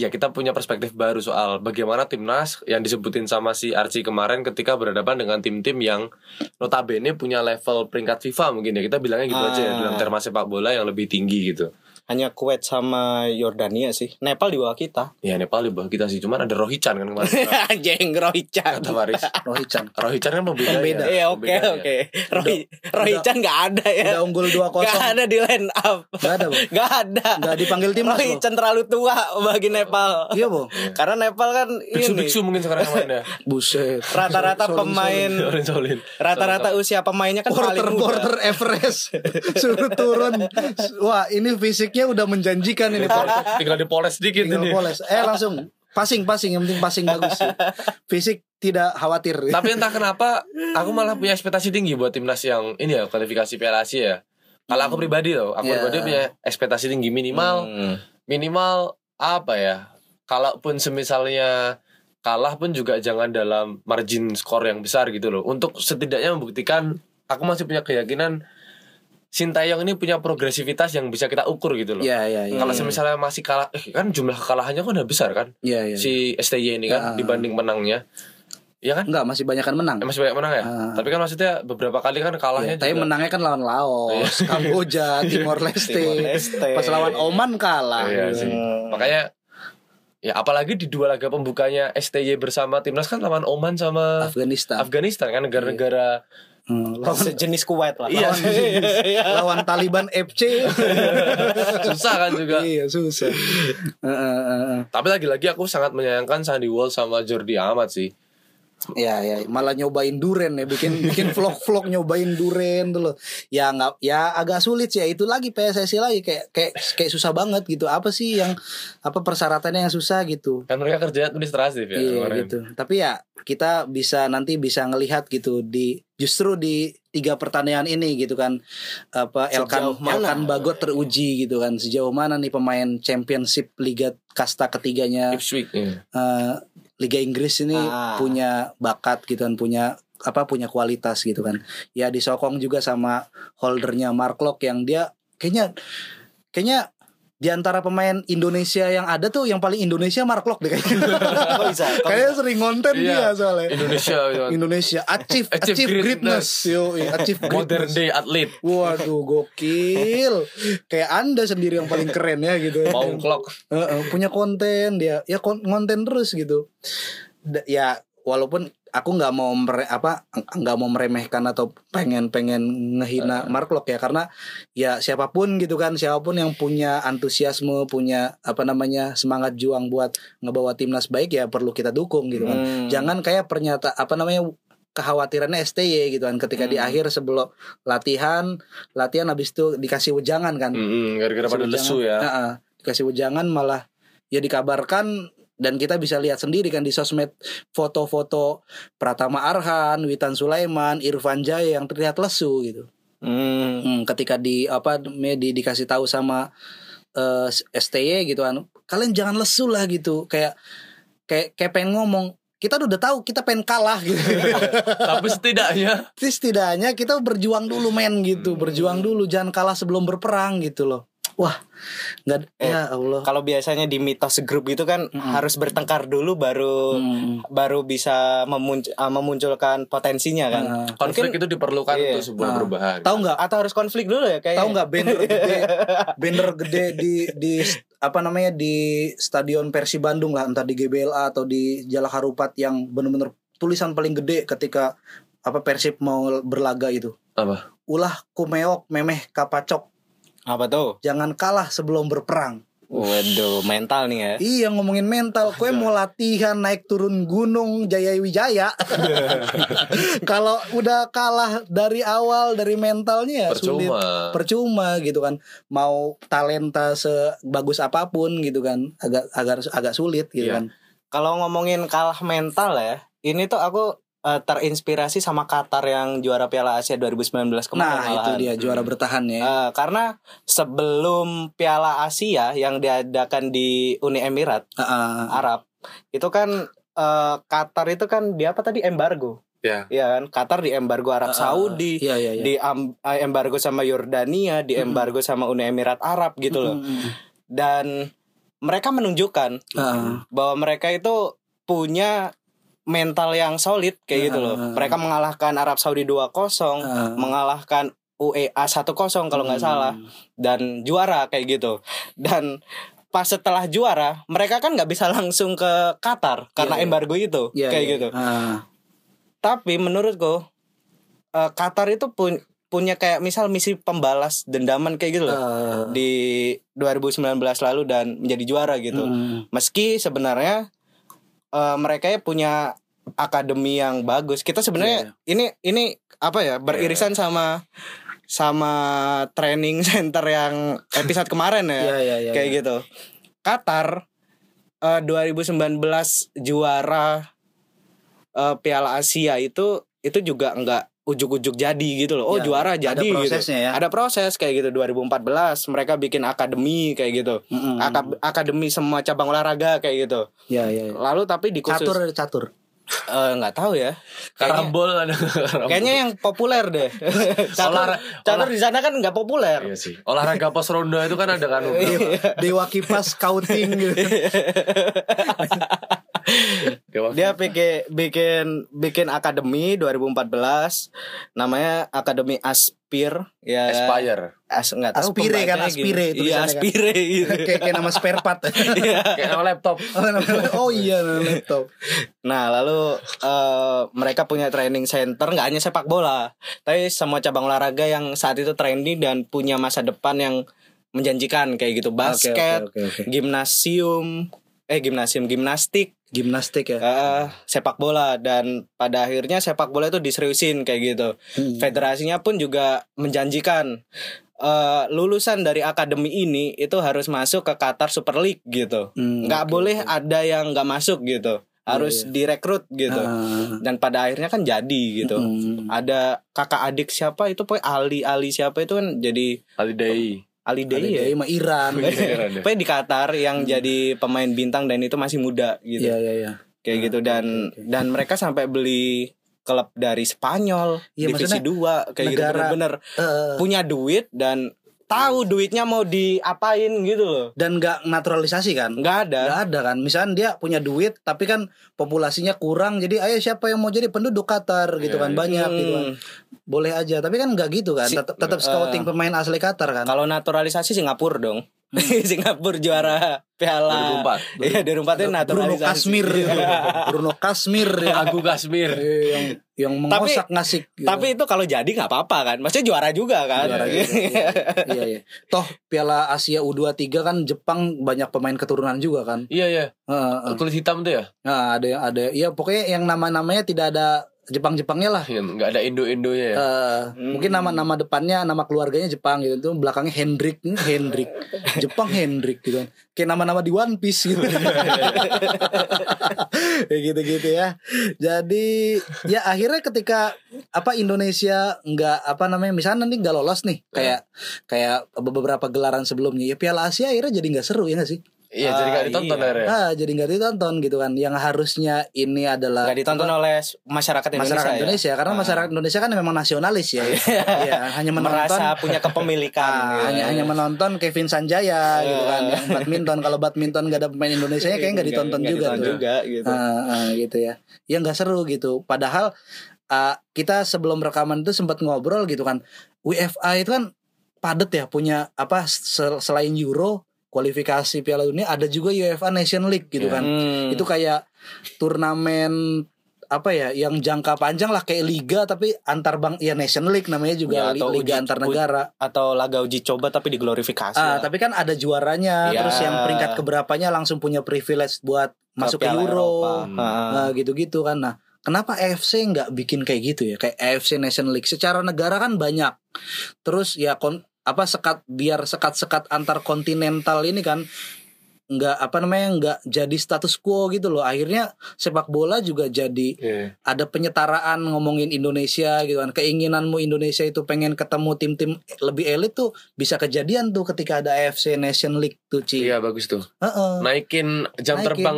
ya kita punya perspektif baru soal bagaimana timnas yang disebutin sama si Archie kemarin ketika berhadapan dengan tim-tim yang notabene punya level peringkat FIFA mungkin ya kita bilangnya gitu aja ya Ah. dalam terma sepak bola yang lebih tinggi gitu. Hanya Kuwait sama Yordania sih. Nepal di bawah kita. Ya Nepal di bawah kita sih, cuman ada Rohichan kan kemarin. Anjing Rohichan. Kata Faris. Rohichan Rohichan kan pembeda. Pembeda. Iya oke oke. Rohi Rohichan nggak ada ya. udah unggul 2-0 Nggak ada di line up. Nggak ada, Bang? Nggak ada. Nggak dipanggil timnas? Rohichan terlalu tua bagi Nepal. Iya boh Karena Nepal kan ini biksu mungkin sekarang mainnya. buset rata-rata pemain rata-rata usia pemainnya kan porter paling muda. porter Everest suruh turun wah ini fisiknya udah menjanjikan ini porter Tinggal dipoles dikit tinggal ini. poles eh langsung passing passing yang penting passing bagus fisik tidak khawatir. Tapi entah kenapa aku malah punya ekspektasi tinggi buat timnas yang ini ya kualifikasi Piala Asia ya. Kalau aku pribadi loh, aku pribadi punya ekspektasi tinggi minimal Hmm. minimal apa ya? Kalaupun semisalnya kalah pun juga jangan dalam margin skor yang besar gitu loh. Untuk setidaknya membuktikan aku masih punya keyakinan Sintayong ini punya progresivitas yang bisa kita ukur gitu loh. Iya, iya, iya. Kalau misalnya masih kalah, eh, kan jumlah kekalahannya kan udah besar kan Iya, iya. si STY ini Ya. kan dibanding menangnya. Iya kan? Enggak, masih banyak kan menang. Eh, masih banyak menang ya. Ah. Tapi kan maksudnya beberapa kali kan kalahnya Ya, tapi juga. menangnya kan lawan Laos, Kamboja, Timor Leste. Timor-Leste. Pas lawan Oman kalah. Iya sih. Hmm. Makanya ya apalagi di dua laga pembukanya STY bersama timnas kan lawan Oman sama Afghanistan. Afghanistan kan negara-negara Hmm, lawan, sejenis Kuwait lah. Iya. lawan Taliban FC. susah kan juga. iya, susah. Heeh, heeh, heeh. Tapi lagi-lagi aku sangat menyayangkan Sandy Walsh sama Jordi Amat sih. Ya ya malah nyobain duren ya bikin bikin vlog-vlog nyobain duren tuh loh. Ya nggak ya agak sulit sih ya itu lagi PSSI lagi kayak kayak kayak susah banget gitu. Apa sih yang apa persyaratannya yang susah gitu. Kan mereka kerja administratif ya. iya kemarin. gitu. Tapi ya kita bisa nanti bisa ngelihat gitu di justru di tiga pertandingan ini gitu kan apa Elkan? Elkan Bagot teruji gitu kan sejauh mana nih pemain championship liga kasta ketiganya Ipswich. iya. eh, Liga Inggris ini Ah. punya bakat gitu kan punya apa punya kualitas gitu kan ya disokong juga sama holdernya Mark Locke yang dia kayaknya kayaknya di antara pemain Indonesia yang ada tuh yang paling Indonesia Mark Locke deh kayaknya bisa? Kok kayaknya sering konten Iya. dia soalnya Indonesia gitu. Indonesia achieve Achieve achieve, greatness, yo achieve modern greatness day athlete. Waduh gokil Kayak anda sendiri yang paling keren ya gitu Paung clock. Heeh, punya konten dia ya kon- konten terus gitu ya walaupun aku nggak mau mere, apa nggak mau meremehkan atau pengen pengen ngehina Mark Locke ya karena ya siapa pun gitu kan siapa pun yang punya antusiasme punya apa namanya semangat juang buat ngebawa timnas baik ya perlu kita dukung gitu kan Hmm. jangan kayak pernyataan apa namanya kekhawatirannya STY gitu kan ketika di Hmm. akhir sebelum latihan latihan habis itu dikasih wejangan kan Mm-mm, gara-gara pada lesu ya. Heeh, dikasih wejangan malah ya dikabarkan dan kita bisa lihat sendiri kan di sosmed foto-foto Pratama Arhan, Witan Sulaiman, Irfan Jaya yang terlihat lesu gitu. Hmm. Hmm, ketika di apa di dikasih tahu sama eh, STY gitu kan, kalian jangan lesu lah gitu. Kayak kayak kayak pengen ngomong kita udah tahu kita pengen kalah gitu. Tapi setidaknya setidaknya kita berjuang dulu men gitu, berjuang dulu jangan kalah sebelum berperang gitu loh. Wah, nggak Eh, ya Allah. Kalau biasanya di mitos grup itu kan harus bertengkar dulu baru Hmm. baru bisa memunc- ah, memunculkan potensinya kan. Nah, konflik itu diperlukan Iya. untuk sebuah Nah, perubahan. tahu nggak? Atau harus konflik dulu ya kayak Tahu nggak banner gede, banner gede di di apa namanya di Stadion Persi Bandung lah, entah di GBLA atau di Jalak Harupat yang bener-bener tulisan paling gede ketika apa Persib mau berlaga itu. Apa? Ulah kumeok memeh kapacok, apa tuh? jangan kalah sebelum berperang. Waduh, mental nih ya. Iya ngomongin mental, kue mau latihan naik turun gunung Jaya Wijaya. Kalau udah kalah dari awal dari mentalnya ya sulit. Percuma. Percuma gitu kan. Mau talenta sebagus apa pun gitu kan, agak agak agak sulit gitu Iya. kan. Kalau ngomongin kalah mental ya, ini tuh aku eh, terinspirasi sama Qatar yang juara Piala Asia 2019 kemarin. Nah, itu malahan. dia juara bertahan ya. Eh, karena sebelum Piala Asia yang diadakan di Uni Emirat ah, ah. Arab, itu kan eh, Qatar itu kan dia apa tadi embargo. Ya. Ya kan, Qatar di embargo Arab ah, Saudi, Iya iya iya. di eh, embargo sama Yordania, di embargo sama Uni Emirat Arab gitu loh. Mm, mm, mm. Dan mereka menunjukkan Ah, bahwa mereka itu punya mental yang solid kayak gitu loh. Mereka mengalahkan Arab Saudi 2-0, ah. mengalahkan UEA 1-0 kalau nggak Hmm. salah dan juara kayak gitu. Dan pas setelah juara, mereka kan nggak bisa langsung ke Qatar karena Iya, iya. embargo itu Iya, kayak iya. gitu. Ah, Tapi menurutku eh, Qatar itu pun punya kayak misal misi pembalas dendaman kayak gitu loh. ah. Di 2019 lalu dan menjadi juara gitu. Mm. Meski sebenarnya eh, mereka ya punya akademi yang bagus. Kita sebenarnya ini ini apa ya beririsan sama sama training center yang episode kemarin ya. Iya iya iya. kayak iya. gitu. Qatar eh, 2019 juara eh, Piala Asia itu itu juga nggak ujuk-ujuk jadi gitu loh. Oh Ya, juara ada jadi gitu. prosesnya ya. Ada proses kayak gitu 2014 mereka bikin akademi kayak gitu. Mm-mm. Aka- akademi semua cabang olahraga kayak gitu. Ya, ya. ya. Lalu tapi di khusus Catur ada catur. eh, nggak tahu ya. Karambol ada kayaknya yang populer deh. catur, catur di sana kan nggak populer. Iya sih. Olahraga pos ronda itu kan ada kan. Dewa kipas scouting gitu. Dia bikin bikin bikin akademi 2014 namanya Akademi Aspir ya. Aspire. As, nggak tahu Aspire kan, Aspire gimana. Iya, tulisannya kan. Aspire gitu. kayak kayak nama spare part. Kayak nama laptop. oh, iya nama laptop. Nah, lalu eh, mereka punya training center nggak hanya sepak bola, tapi semua cabang olahraga yang saat itu trendy dan punya masa depan yang menjanjikan kayak gitu. Basket, Oke, oke, oke. gimnasium, eh gimnasium, gimnastik, Gimnastik ya. eh, sepak bola dan pada akhirnya sepak bola itu diseriusin kayak gitu. Hmm. Federasinya pun juga menjanjikan eh, lulusan dari akademi ini itu harus masuk ke Qatar Super League gitu. Hmm, Nggak oke, boleh ada yang nggak masuk gitu. Harus direkrut gitu. Ah. Dan pada akhirnya kan jadi gitu. Hmm. Ada kakak adik siapa itu pokoknya Ali Ali siapa itu kan jadi Holiday. Ali Day ya. sama Iran. Pokoknya di Qatar yang jadi pemain bintang dan itu masih muda gitu. Iya iya iya. Kayak gitu dan oke, oke. dan mereka sampai beli klub dari Spanyol Iya, divisi maksudnya 2 kayak gitu negara- bener-bener Eh, punya duit dan tahu duitnya mau diapain gitu loh. dan nggak naturalisasi kan? Nggak ada. Nggak ada kan. Misalnya dia punya duit tapi kan populasinya kurang jadi ayo siapa yang mau jadi penduduk Qatar gitu Iya, kan banyak gitu kan. Boleh aja tapi kan nggak gitu kan. Si- Tetap tetap eh, scouting pemain asli Qatar kan. Kalau naturalisasi Singapura dong. Hmm. Singapura juara Piala 2004. Iya 2004 itu Bruno naturalisasi. Kasmir gitu. Bruno Kasmir yang Agu Kasmir. eh, yang yang mengosak ngasih gitu. Tapi itu kalau jadi nggak apa-apa kan. Maksudnya juara juga kan. Juara juga, iya, iya, iya. Toh Piala Asia U23 kan Jepang banyak pemain keturunan juga kan. Iya iya. Heeh, heeh. Kulit hitam tuh ya. Nah, ada yang ada ya pokoknya yang nama-namanya tidak ada Jepang-Jepangnya lah. Nggak ada Indo-Indonya ya. Eh, Hmm. mungkin nama-nama depannya nama keluarganya Jepang gitu. Tuh belakangnya Hendrik Hendrik. Jepang Hendrik gitu kan. Kayak nama-nama di One Piece gitu. Kayak gitu-gitu ya. Jadi ya akhirnya ketika apa Indonesia nggak apa namanya misalnya nanti nggak lolos nih kayak kayak beberapa gelaran sebelumnya ya Piala Asia akhirnya jadi nggak seru ya nggak sih Iya, jadi nggak Ah, ditonton iya. akhirnya. ah jadi nggak ditonton gitu kan yang harusnya ini adalah Nggak ditonton oleh masyarakat Indonesia. masyarakat ya? Indonesia karena Ah. masyarakat Indonesia kan memang nasionalis ya. Iya, hanya menonton merasa punya kepemilikan. Ah, gitu. hanya hanya menonton Kevin Sanjaya gitu kan yang badminton kalau badminton gak ada pemain Indonesia nya kayak nggak ditonton Nggak juga ditonton tuh. juga gitu. Ah, ah, gitu ya. Ya nggak seru gitu. Padahal ah, kita sebelum rekaman itu sempat ngobrol gitu kan. UEFA itu kan padet ya punya apa sel- selain Euro kualifikasi Piala Dunia ada juga UEFA Nation League gitu Iya. kan. Hmm. Itu kayak turnamen apa ya yang jangka panjang lah kayak liga tapi antar bang ya Nation League namanya juga Ya, atau liga uji- antar negara. atau laga uji coba tapi diglorifikasi. Ah, tapi kan ada juaranya, Ya. terus yang peringkat keberapanya langsung punya privilege buat masuk ke Euro. Eropa. Hmm. Nah, gitu-gitu kan. Nah, kenapa AFC nggak bikin kayak gitu ya? Kayak AFC Nation League secara negara kan banyak. Terus ya kon apa sekat biar sekat-sekat antar kontinental ini kan nggak apa namanya nggak jadi status quo gitu loh akhirnya sepak bola juga jadi Iya. ada penyetaraan ngomongin Indonesia gitu kan keinginanmu Indonesia itu pengen ketemu tim-tim lebih elit tuh bisa kejadian tuh ketika ada AFC Nation League tuh Ci Iya bagus tuh. Heeh. Naikin jam Naikin, terbang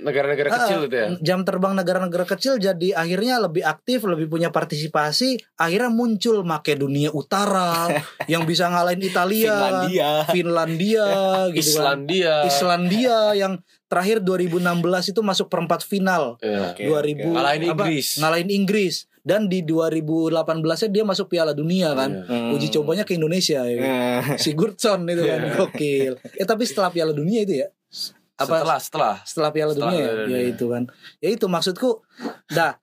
negara-negara kecil Ah, gitu ya. Jam terbang negara-negara kecil jadi akhirnya lebih aktif, lebih punya partisipasi. Akhirnya muncul Makedonia Utara yang bisa ngalahin Italia, Finlandia. Finlandia gitu kan. Islandia. Islandia yang terakhir 2016 itu masuk perempat final. Iya. Oke, 2000 Ngalahin apa, Inggris. Ngalahin Inggris dan di 2018-nya dia masuk Piala Dunia kan. Iya. Hmm. Uji cobanya ke Indonesia ya. Eh, Sigurdsson itu kan Iya. gokil. Eh tapi setelah Piala Dunia itu ya apa Setelah setelah. setelah Piala Setelah Dunia ya? Ya itu kan ya itu maksudku dah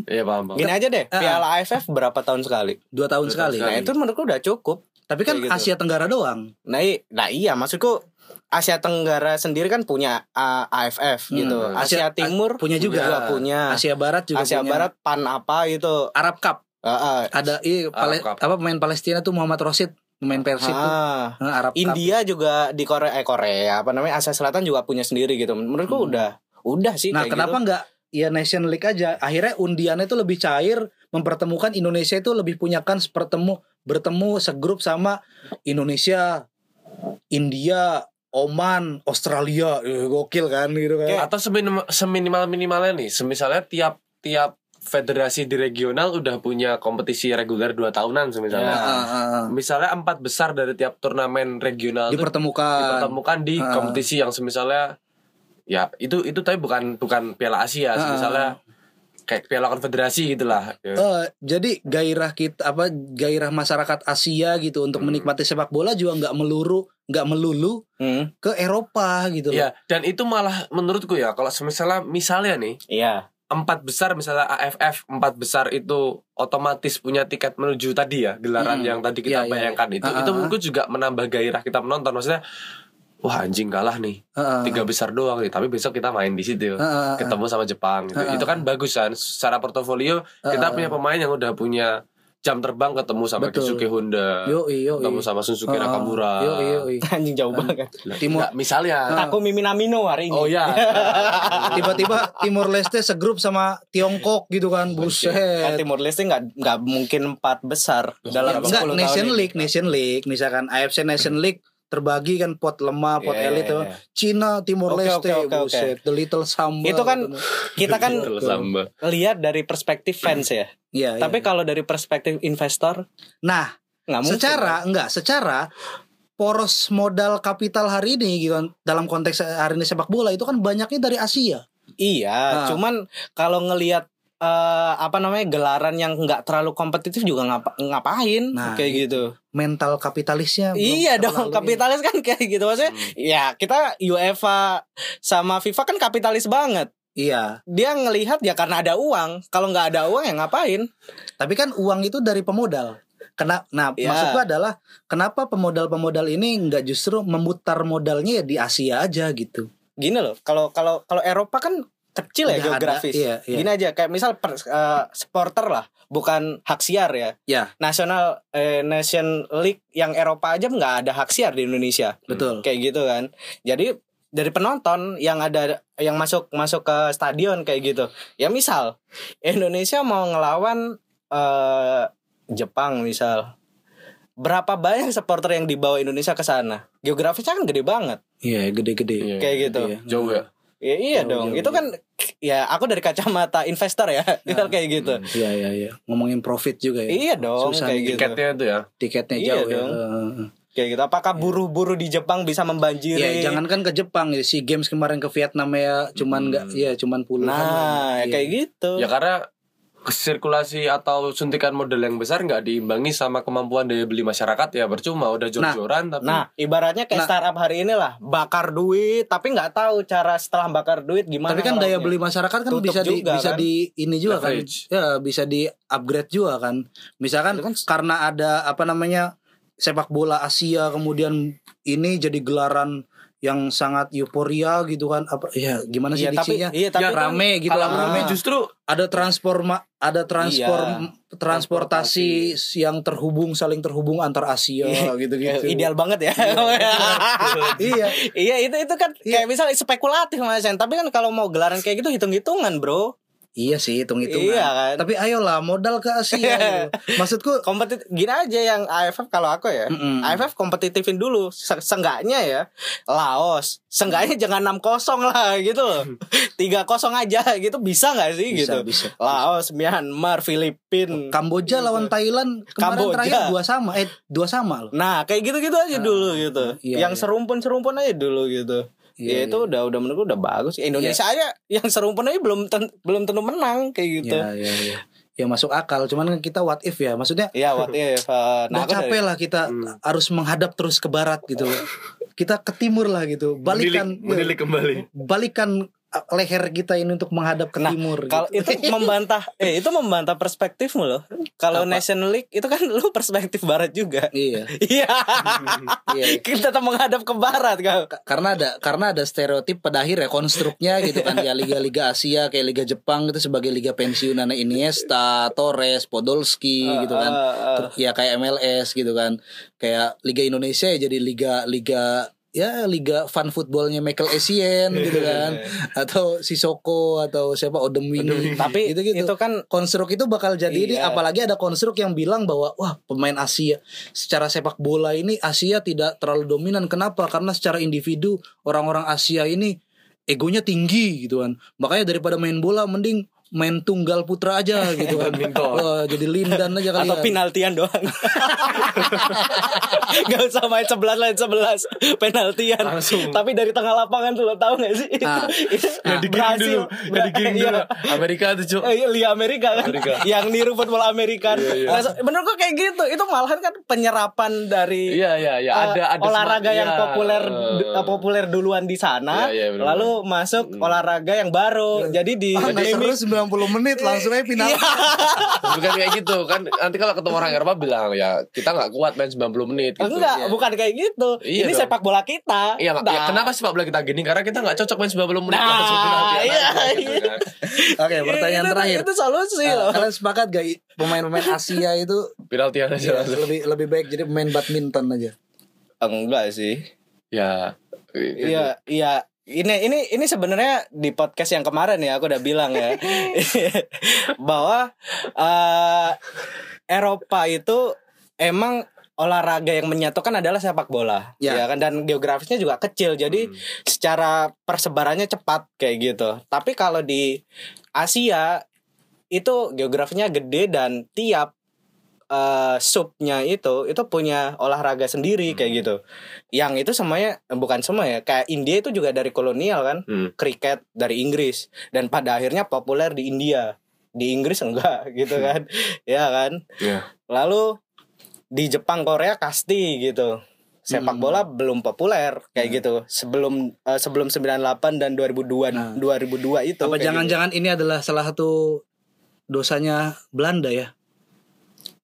Iya paham paham. Gini aja deh, Ah. Piala AFF berapa tahun sekali? dua tahun Dua sekali tahun Nah, sekali. itu menurutku udah cukup. tapi kan Kayak gitu. Asia Tenggara doang Nah, i- nah iya, maksudku Asia Tenggara sendiri kan punya uh, AFF gitu. Hmm. Asia, Asia- Timur punya juga. punya. Asia Barat juga Asia punya. Barat pan apa itu? Arab Cup Uh, uh, ada iya, Pale- Cup. apa pemain Palestina tuh Muhammad Rosid pemain Persib tuh ah. Nah, Arab Cup India juga di Korea eh Korea apa namanya Asia Selatan juga punya sendiri gitu. Menurutku Hmm. udah udah sih nah kenapa gitu. nggak ya Nation League aja. Akhirnya undiannya itu lebih cair, mempertemukan Indonesia itu lebih punya kans bertemu bertemu segrup sama Indonesia, India, Oman, Australia, Eh, gokil kan gitu kan. atau seminimal seminimal minimalnya nih semisalnya tiap tiap federasi di regional udah punya kompetisi reguler dua tahunan semisalnya Ah, ah, ah. misalnya empat besar dari tiap turnamen regional itu dipertemukan. dipertemukan di kompetisi yang semisalnya ya itu itu tapi bukan bukan Piala Asia Ah. misalnya kayak Piala Konfederasi gitulah ya. Eh, jadi gairah kita apa gairah masyarakat Asia gitu untuk Hmm. menikmati sepak bola juga nggak meluru nggak melulu Hmm, ke Eropa gitu loh. Ya, dan itu malah menurutku ya kalau misalnya misalnya nih Iya. empat besar misalnya AFF empat besar itu otomatis punya tiket menuju tadi ya gelaran Hmm. yang tadi kita iya, bayangkan itu Ah, itu ah, menurutku juga menambah gairah kita menonton maksudnya wah anjing kalah nih Heeh. tiga besar doang nih tapi besok kita main di situ Heeh. ketemu sama Jepang gitu. Ah, itu kan bagus kan secara portofolio kita Ah, punya pemain yang udah punya jam terbang ketemu sama Betul. Kisuke Honda Yoi, yoi. ketemu sama Sunsuke Heeh. Nakamura Yoi, yoi. Anjing jauh banget. Nah, Timur- nggak, misalnya Takumi Minamino hari ini. oh ya Tiba-tiba Timor Leste segrup sama Tiongkok gitu kan. Kan Buset. Timur Leste nggak nggak mungkin empat besar dalam Enggak 10 tahun Nation ini. League, Nation League. Misalkan AFC Nation League terbagi kan pot lemah, pot Iya, elit tuh. iya. Cina, Timor Oke, Leste, oke, oke. buset. The Little Samba. Itu kan kita kan lihat dari perspektif fans ya. Iya, iya. Tapi kalau dari perspektif investor nah, nggak mungkin. secara enggak, secara poros modal kapital hari ini gitu kan dalam konteks hari ini sepak bola itu kan banyaknya dari Asia. Iya, Nah. cuman kalau ngelihat eh, apa namanya gelaran yang nggak terlalu kompetitif juga ngapa ngapain Nah, kayak gitu. Mental kapitalisnya Iya dong, ini. kapitalis kan kayak gitu maksudnya. Ya kita UEFA sama FIFA kan kapitalis banget. Iya, Dia ngelihat ya karena ada uang. Kalau nggak ada uang ya ngapain? tapi kan uang itu dari pemodal. Kena, nah Iya. maksudku adalah kenapa pemodal-pemodal ini nggak justru memutar modalnya ya di Asia aja gitu. Gini loh, kalau kalau kalau Eropa kan kecil ya Udah ada, geografis. iya, iya. Gini aja kayak misal per, eh, supporter lah, bukan hak siar ya. Ya, National eh, Nation League yang Eropa aja nggak ada hak siar di Indonesia. betul. kayak gitu kan jadi dari penonton yang ada yang masuk masuk ke stadion kayak gitu ya misal Indonesia mau ngelawan eh, Jepang misal berapa banyak supporter yang dibawa Indonesia ke sana geografisnya kan gede banget Iya, gede-gede. Iya. kayak gitu Iya. jauh ya ya, iya Jauh, dong jauh, itu jauh. kan ya aku dari kacamata investor ya misal kayak gitu Iya, iya, iya. Ngomongin profit juga ya. iya dong Susah kayak gitu tiketnya itu ya Tiketnya Iya jauh dong. ya. Kayak gitu apakah buruh-buruh di Jepang bisa membanjiri Ya, jangankan ke Jepang ya. Si Games kemarin ke Vietnam ya cuman enggak ya cuman puluhan. nah Iya. kayak gitu ya karena sirkulasi atau suntikan modal yang besar nggak diimbangi sama kemampuan daya beli masyarakat ya percuma udah jor-joran tapi Nah, ibaratnya kayak Nah. startup hari ini lah, bakar duit, tapi nggak tahu cara setelah bakar duit gimana. Tapi kan daya beli masyarakat kan Tutup bisa di juga, bisa kan? di ini juga kan. Leverage. Ya, bisa di upgrade juga kan. Misalkan kan- karena ada apa namanya sepak bola Asia kemudian ini jadi gelaran yang sangat euforia gitu kan apa ya gimana sih Iya, tapi iya, tapi Ya, kan rame gitu kalau kan rame justru ada transforma ada transform Iya. transportasi yang terhubung saling terhubung antar Asia Iya, gitu gitu ideal banget ya. iya iya, itu itu kan Iya. kayak misalnya spekulatif Mas. Tapi kan kalau mau gelaran kayak gitu hitung-hitungan, Bro. Iya sih hitung hitungan Iya kan. tapi ayolah modal ke Asia gitu. maksudku Kompetitif gini aja yang AFF kalau aku ya. Mm-mm. AFF kompetitifin dulu Se- Seenggaknya ya Laos Seenggaknya jangan 6-0 lah gitu loh 3-0 aja gitu Bisa gak sih Bisa, gitu bisa. Laos, Myanmar, Filipin Kamboja lawan Thailand kemarin Kamboja. terakhir dua sama eh dua sama loh Nah kayak gitu-gitu aja dulu gitu iya, Yang iya. serumpun-serumpun aja dulu gitu Iya, Ya itu udah udah menurutku udah bagus. Indonesia aja yang serumpun aja belum ten- belum tentu menang kayak gitu. Ya ya ya ya masuk akal. Cuman kan kita what if ya? Maksudnya Iya what if uh, udah aku capek dari- lah kita Hmm. harus menghadap terus ke barat gitu kita ke timur lah gitu. Balikan menilik, menilik kembali. balikan leher kita ini untuk menghadap ke Nah, timur Kalau gitu. itu membantah eh itu membantah perspektifmu loh. Kalau Apa? Nation League itu kan lu perspektif barat juga. iya Iya. Iya. Kita tetap menghadap ke barat kau. Ka- karena ada karena ada stereotip pada akhirnya konstruknya gitu kan ya liga-liga Asia kayak liga Jepang itu sebagai liga pensiunan Iniesta, Torres, Podolski gitu kan. Uh, uh, ya kayak MLS gitu kan. Kayak liga Indonesia ya jadi liga liga ya liga fun footballnya Michael Essien gitu kan. Atau Sisoko atau siapa Odem Tapi gitu gitu itu kan konstruk itu bakal jadi ini Iya. apalagi ada konstruk yang bilang bahwa wah pemain Asia secara sepak bola ini Asia tidak terlalu dominan. Kenapa? Karena secara individu orang-orang Asia ini egonya tinggi gitu kan. Makanya daripada main bola mending main tunggal putra aja gitu kan. Wah, jadi lindan aja kali atau ya. penaltian doang. Gak usah main 11 lain 11 penaltian. Langsung. Tapi dari tengah lapangan tuh lo tahu gak sih? Ah. Itu Ya di game dulu, ya di game Iya. dulu. Amerika tuh cuk. Eh, iya, Amerika kan Amerika. Yang niru football Amerika Iya, iya. Nah, Menurut gue kayak gitu Itu malahan kan penyerapan dari Iya iya iya eh, ada ada olahraga yang iya, populer eh, populer duluan di sana Iya, iya, lalu masuk olahraga yang baru jadi di Ah, 90 menit langsung aja final. bukan kayak gitu kan nanti kalau ketemu orang Eropa bilang ya kita nggak kuat main 90 menit gitu. enggak bukan kayak gitu Iya ini dong. sepak bola kita Iya, nggak- ya, Nah. kenapa sepak bola kita gini? Karena kita nggak cocok main 90 menit Nah, penalti iya, gitu iya. kan. Oke, pertanyaan itu, terakhir. itu solusi Eh, loh kalian sepakat gak pemain-pemain Asia itu Penaltian aja ya, langsung. lebih lebih baik jadi pemain badminton aja. enggak sih Ya. Iya, iya. Ini ini ini sebenarnya di podcast yang kemarin ya aku udah bilang ya bahwa eh Eropa itu emang olahraga yang menyatukan adalah sepak bola, Ya. ya kan dan geografisnya juga kecil, jadi Hmm. secara persebarannya cepat kayak gitu. Tapi kalau di Asia itu geografinya gede dan tiap eh, subnya itu itu punya olahraga sendiri kayak gitu. Yang itu semuanya bukan semua ya, kayak India itu juga dari kolonial kan, Hmm. kriket dari Inggris dan pada akhirnya populer di India. Di Inggris enggak gitu kan. ya kan? Ya. Lalu di Jepang Korea kasti gitu. Sepak Hmm. bola belum populer kayak gitu. Sebelum eh, sebelum 98 dan 2002 Nah. 2002 itu. Apa gitu. jangan-jangan ini adalah salah satu dosanya Belanda ya?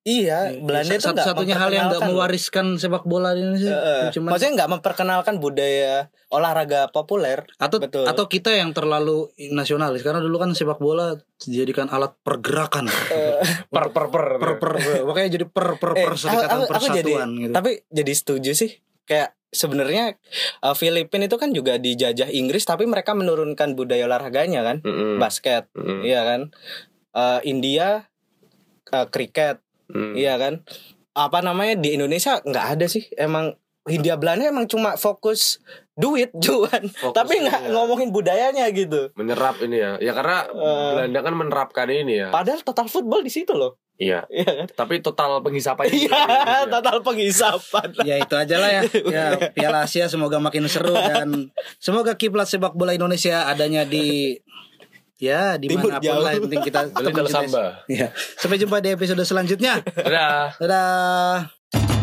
Iya, Belanda itu nggak satu-satunya hal yang nggak memperkenalkan- mewariskan sepak bola di Indonesia. Eh, Cuman maksudnya nggak memperkenalkan budaya olahraga populer. atau betul. atau kita yang terlalu nasionalis karena dulu kan sepak bola dijadikan alat pergerakan. Per per per. per per makanya jadi per per Eh, per serikatan aku- aku persatuan jadi, gitu. Tapi jadi setuju sih. Kayak sebenarnya uh, Filipina itu kan juga dijajah Inggris tapi mereka menurunkan budaya olahraganya kan, Mm-mm. basket, Mm-mm. iya kan. Uh, India uh, kriket, Mm. iya kan. Apa namanya di Indonesia nggak ada sih. Emang Hindia Belanda emang cuma fokus duit cuan, Fokus, tapi nggak iya. ngomongin budayanya gitu. menyerap ini ya. Ya karena Eh. Belanda kan menerapkan ini ya. Padahal total football di situ loh. Iya. Iya kan? Tapi total penghisapan Iya, total penghisapan. ya itu aja lah ya. Ya Piala Asia semoga makin seru dan semoga kiblat sepak bola Indonesia adanya di ya Timur di mana pun jauh. lah yang penting kita mencintai- samba. Ya. Sampai jumpa di episode selanjutnya. Dadah. Dadah.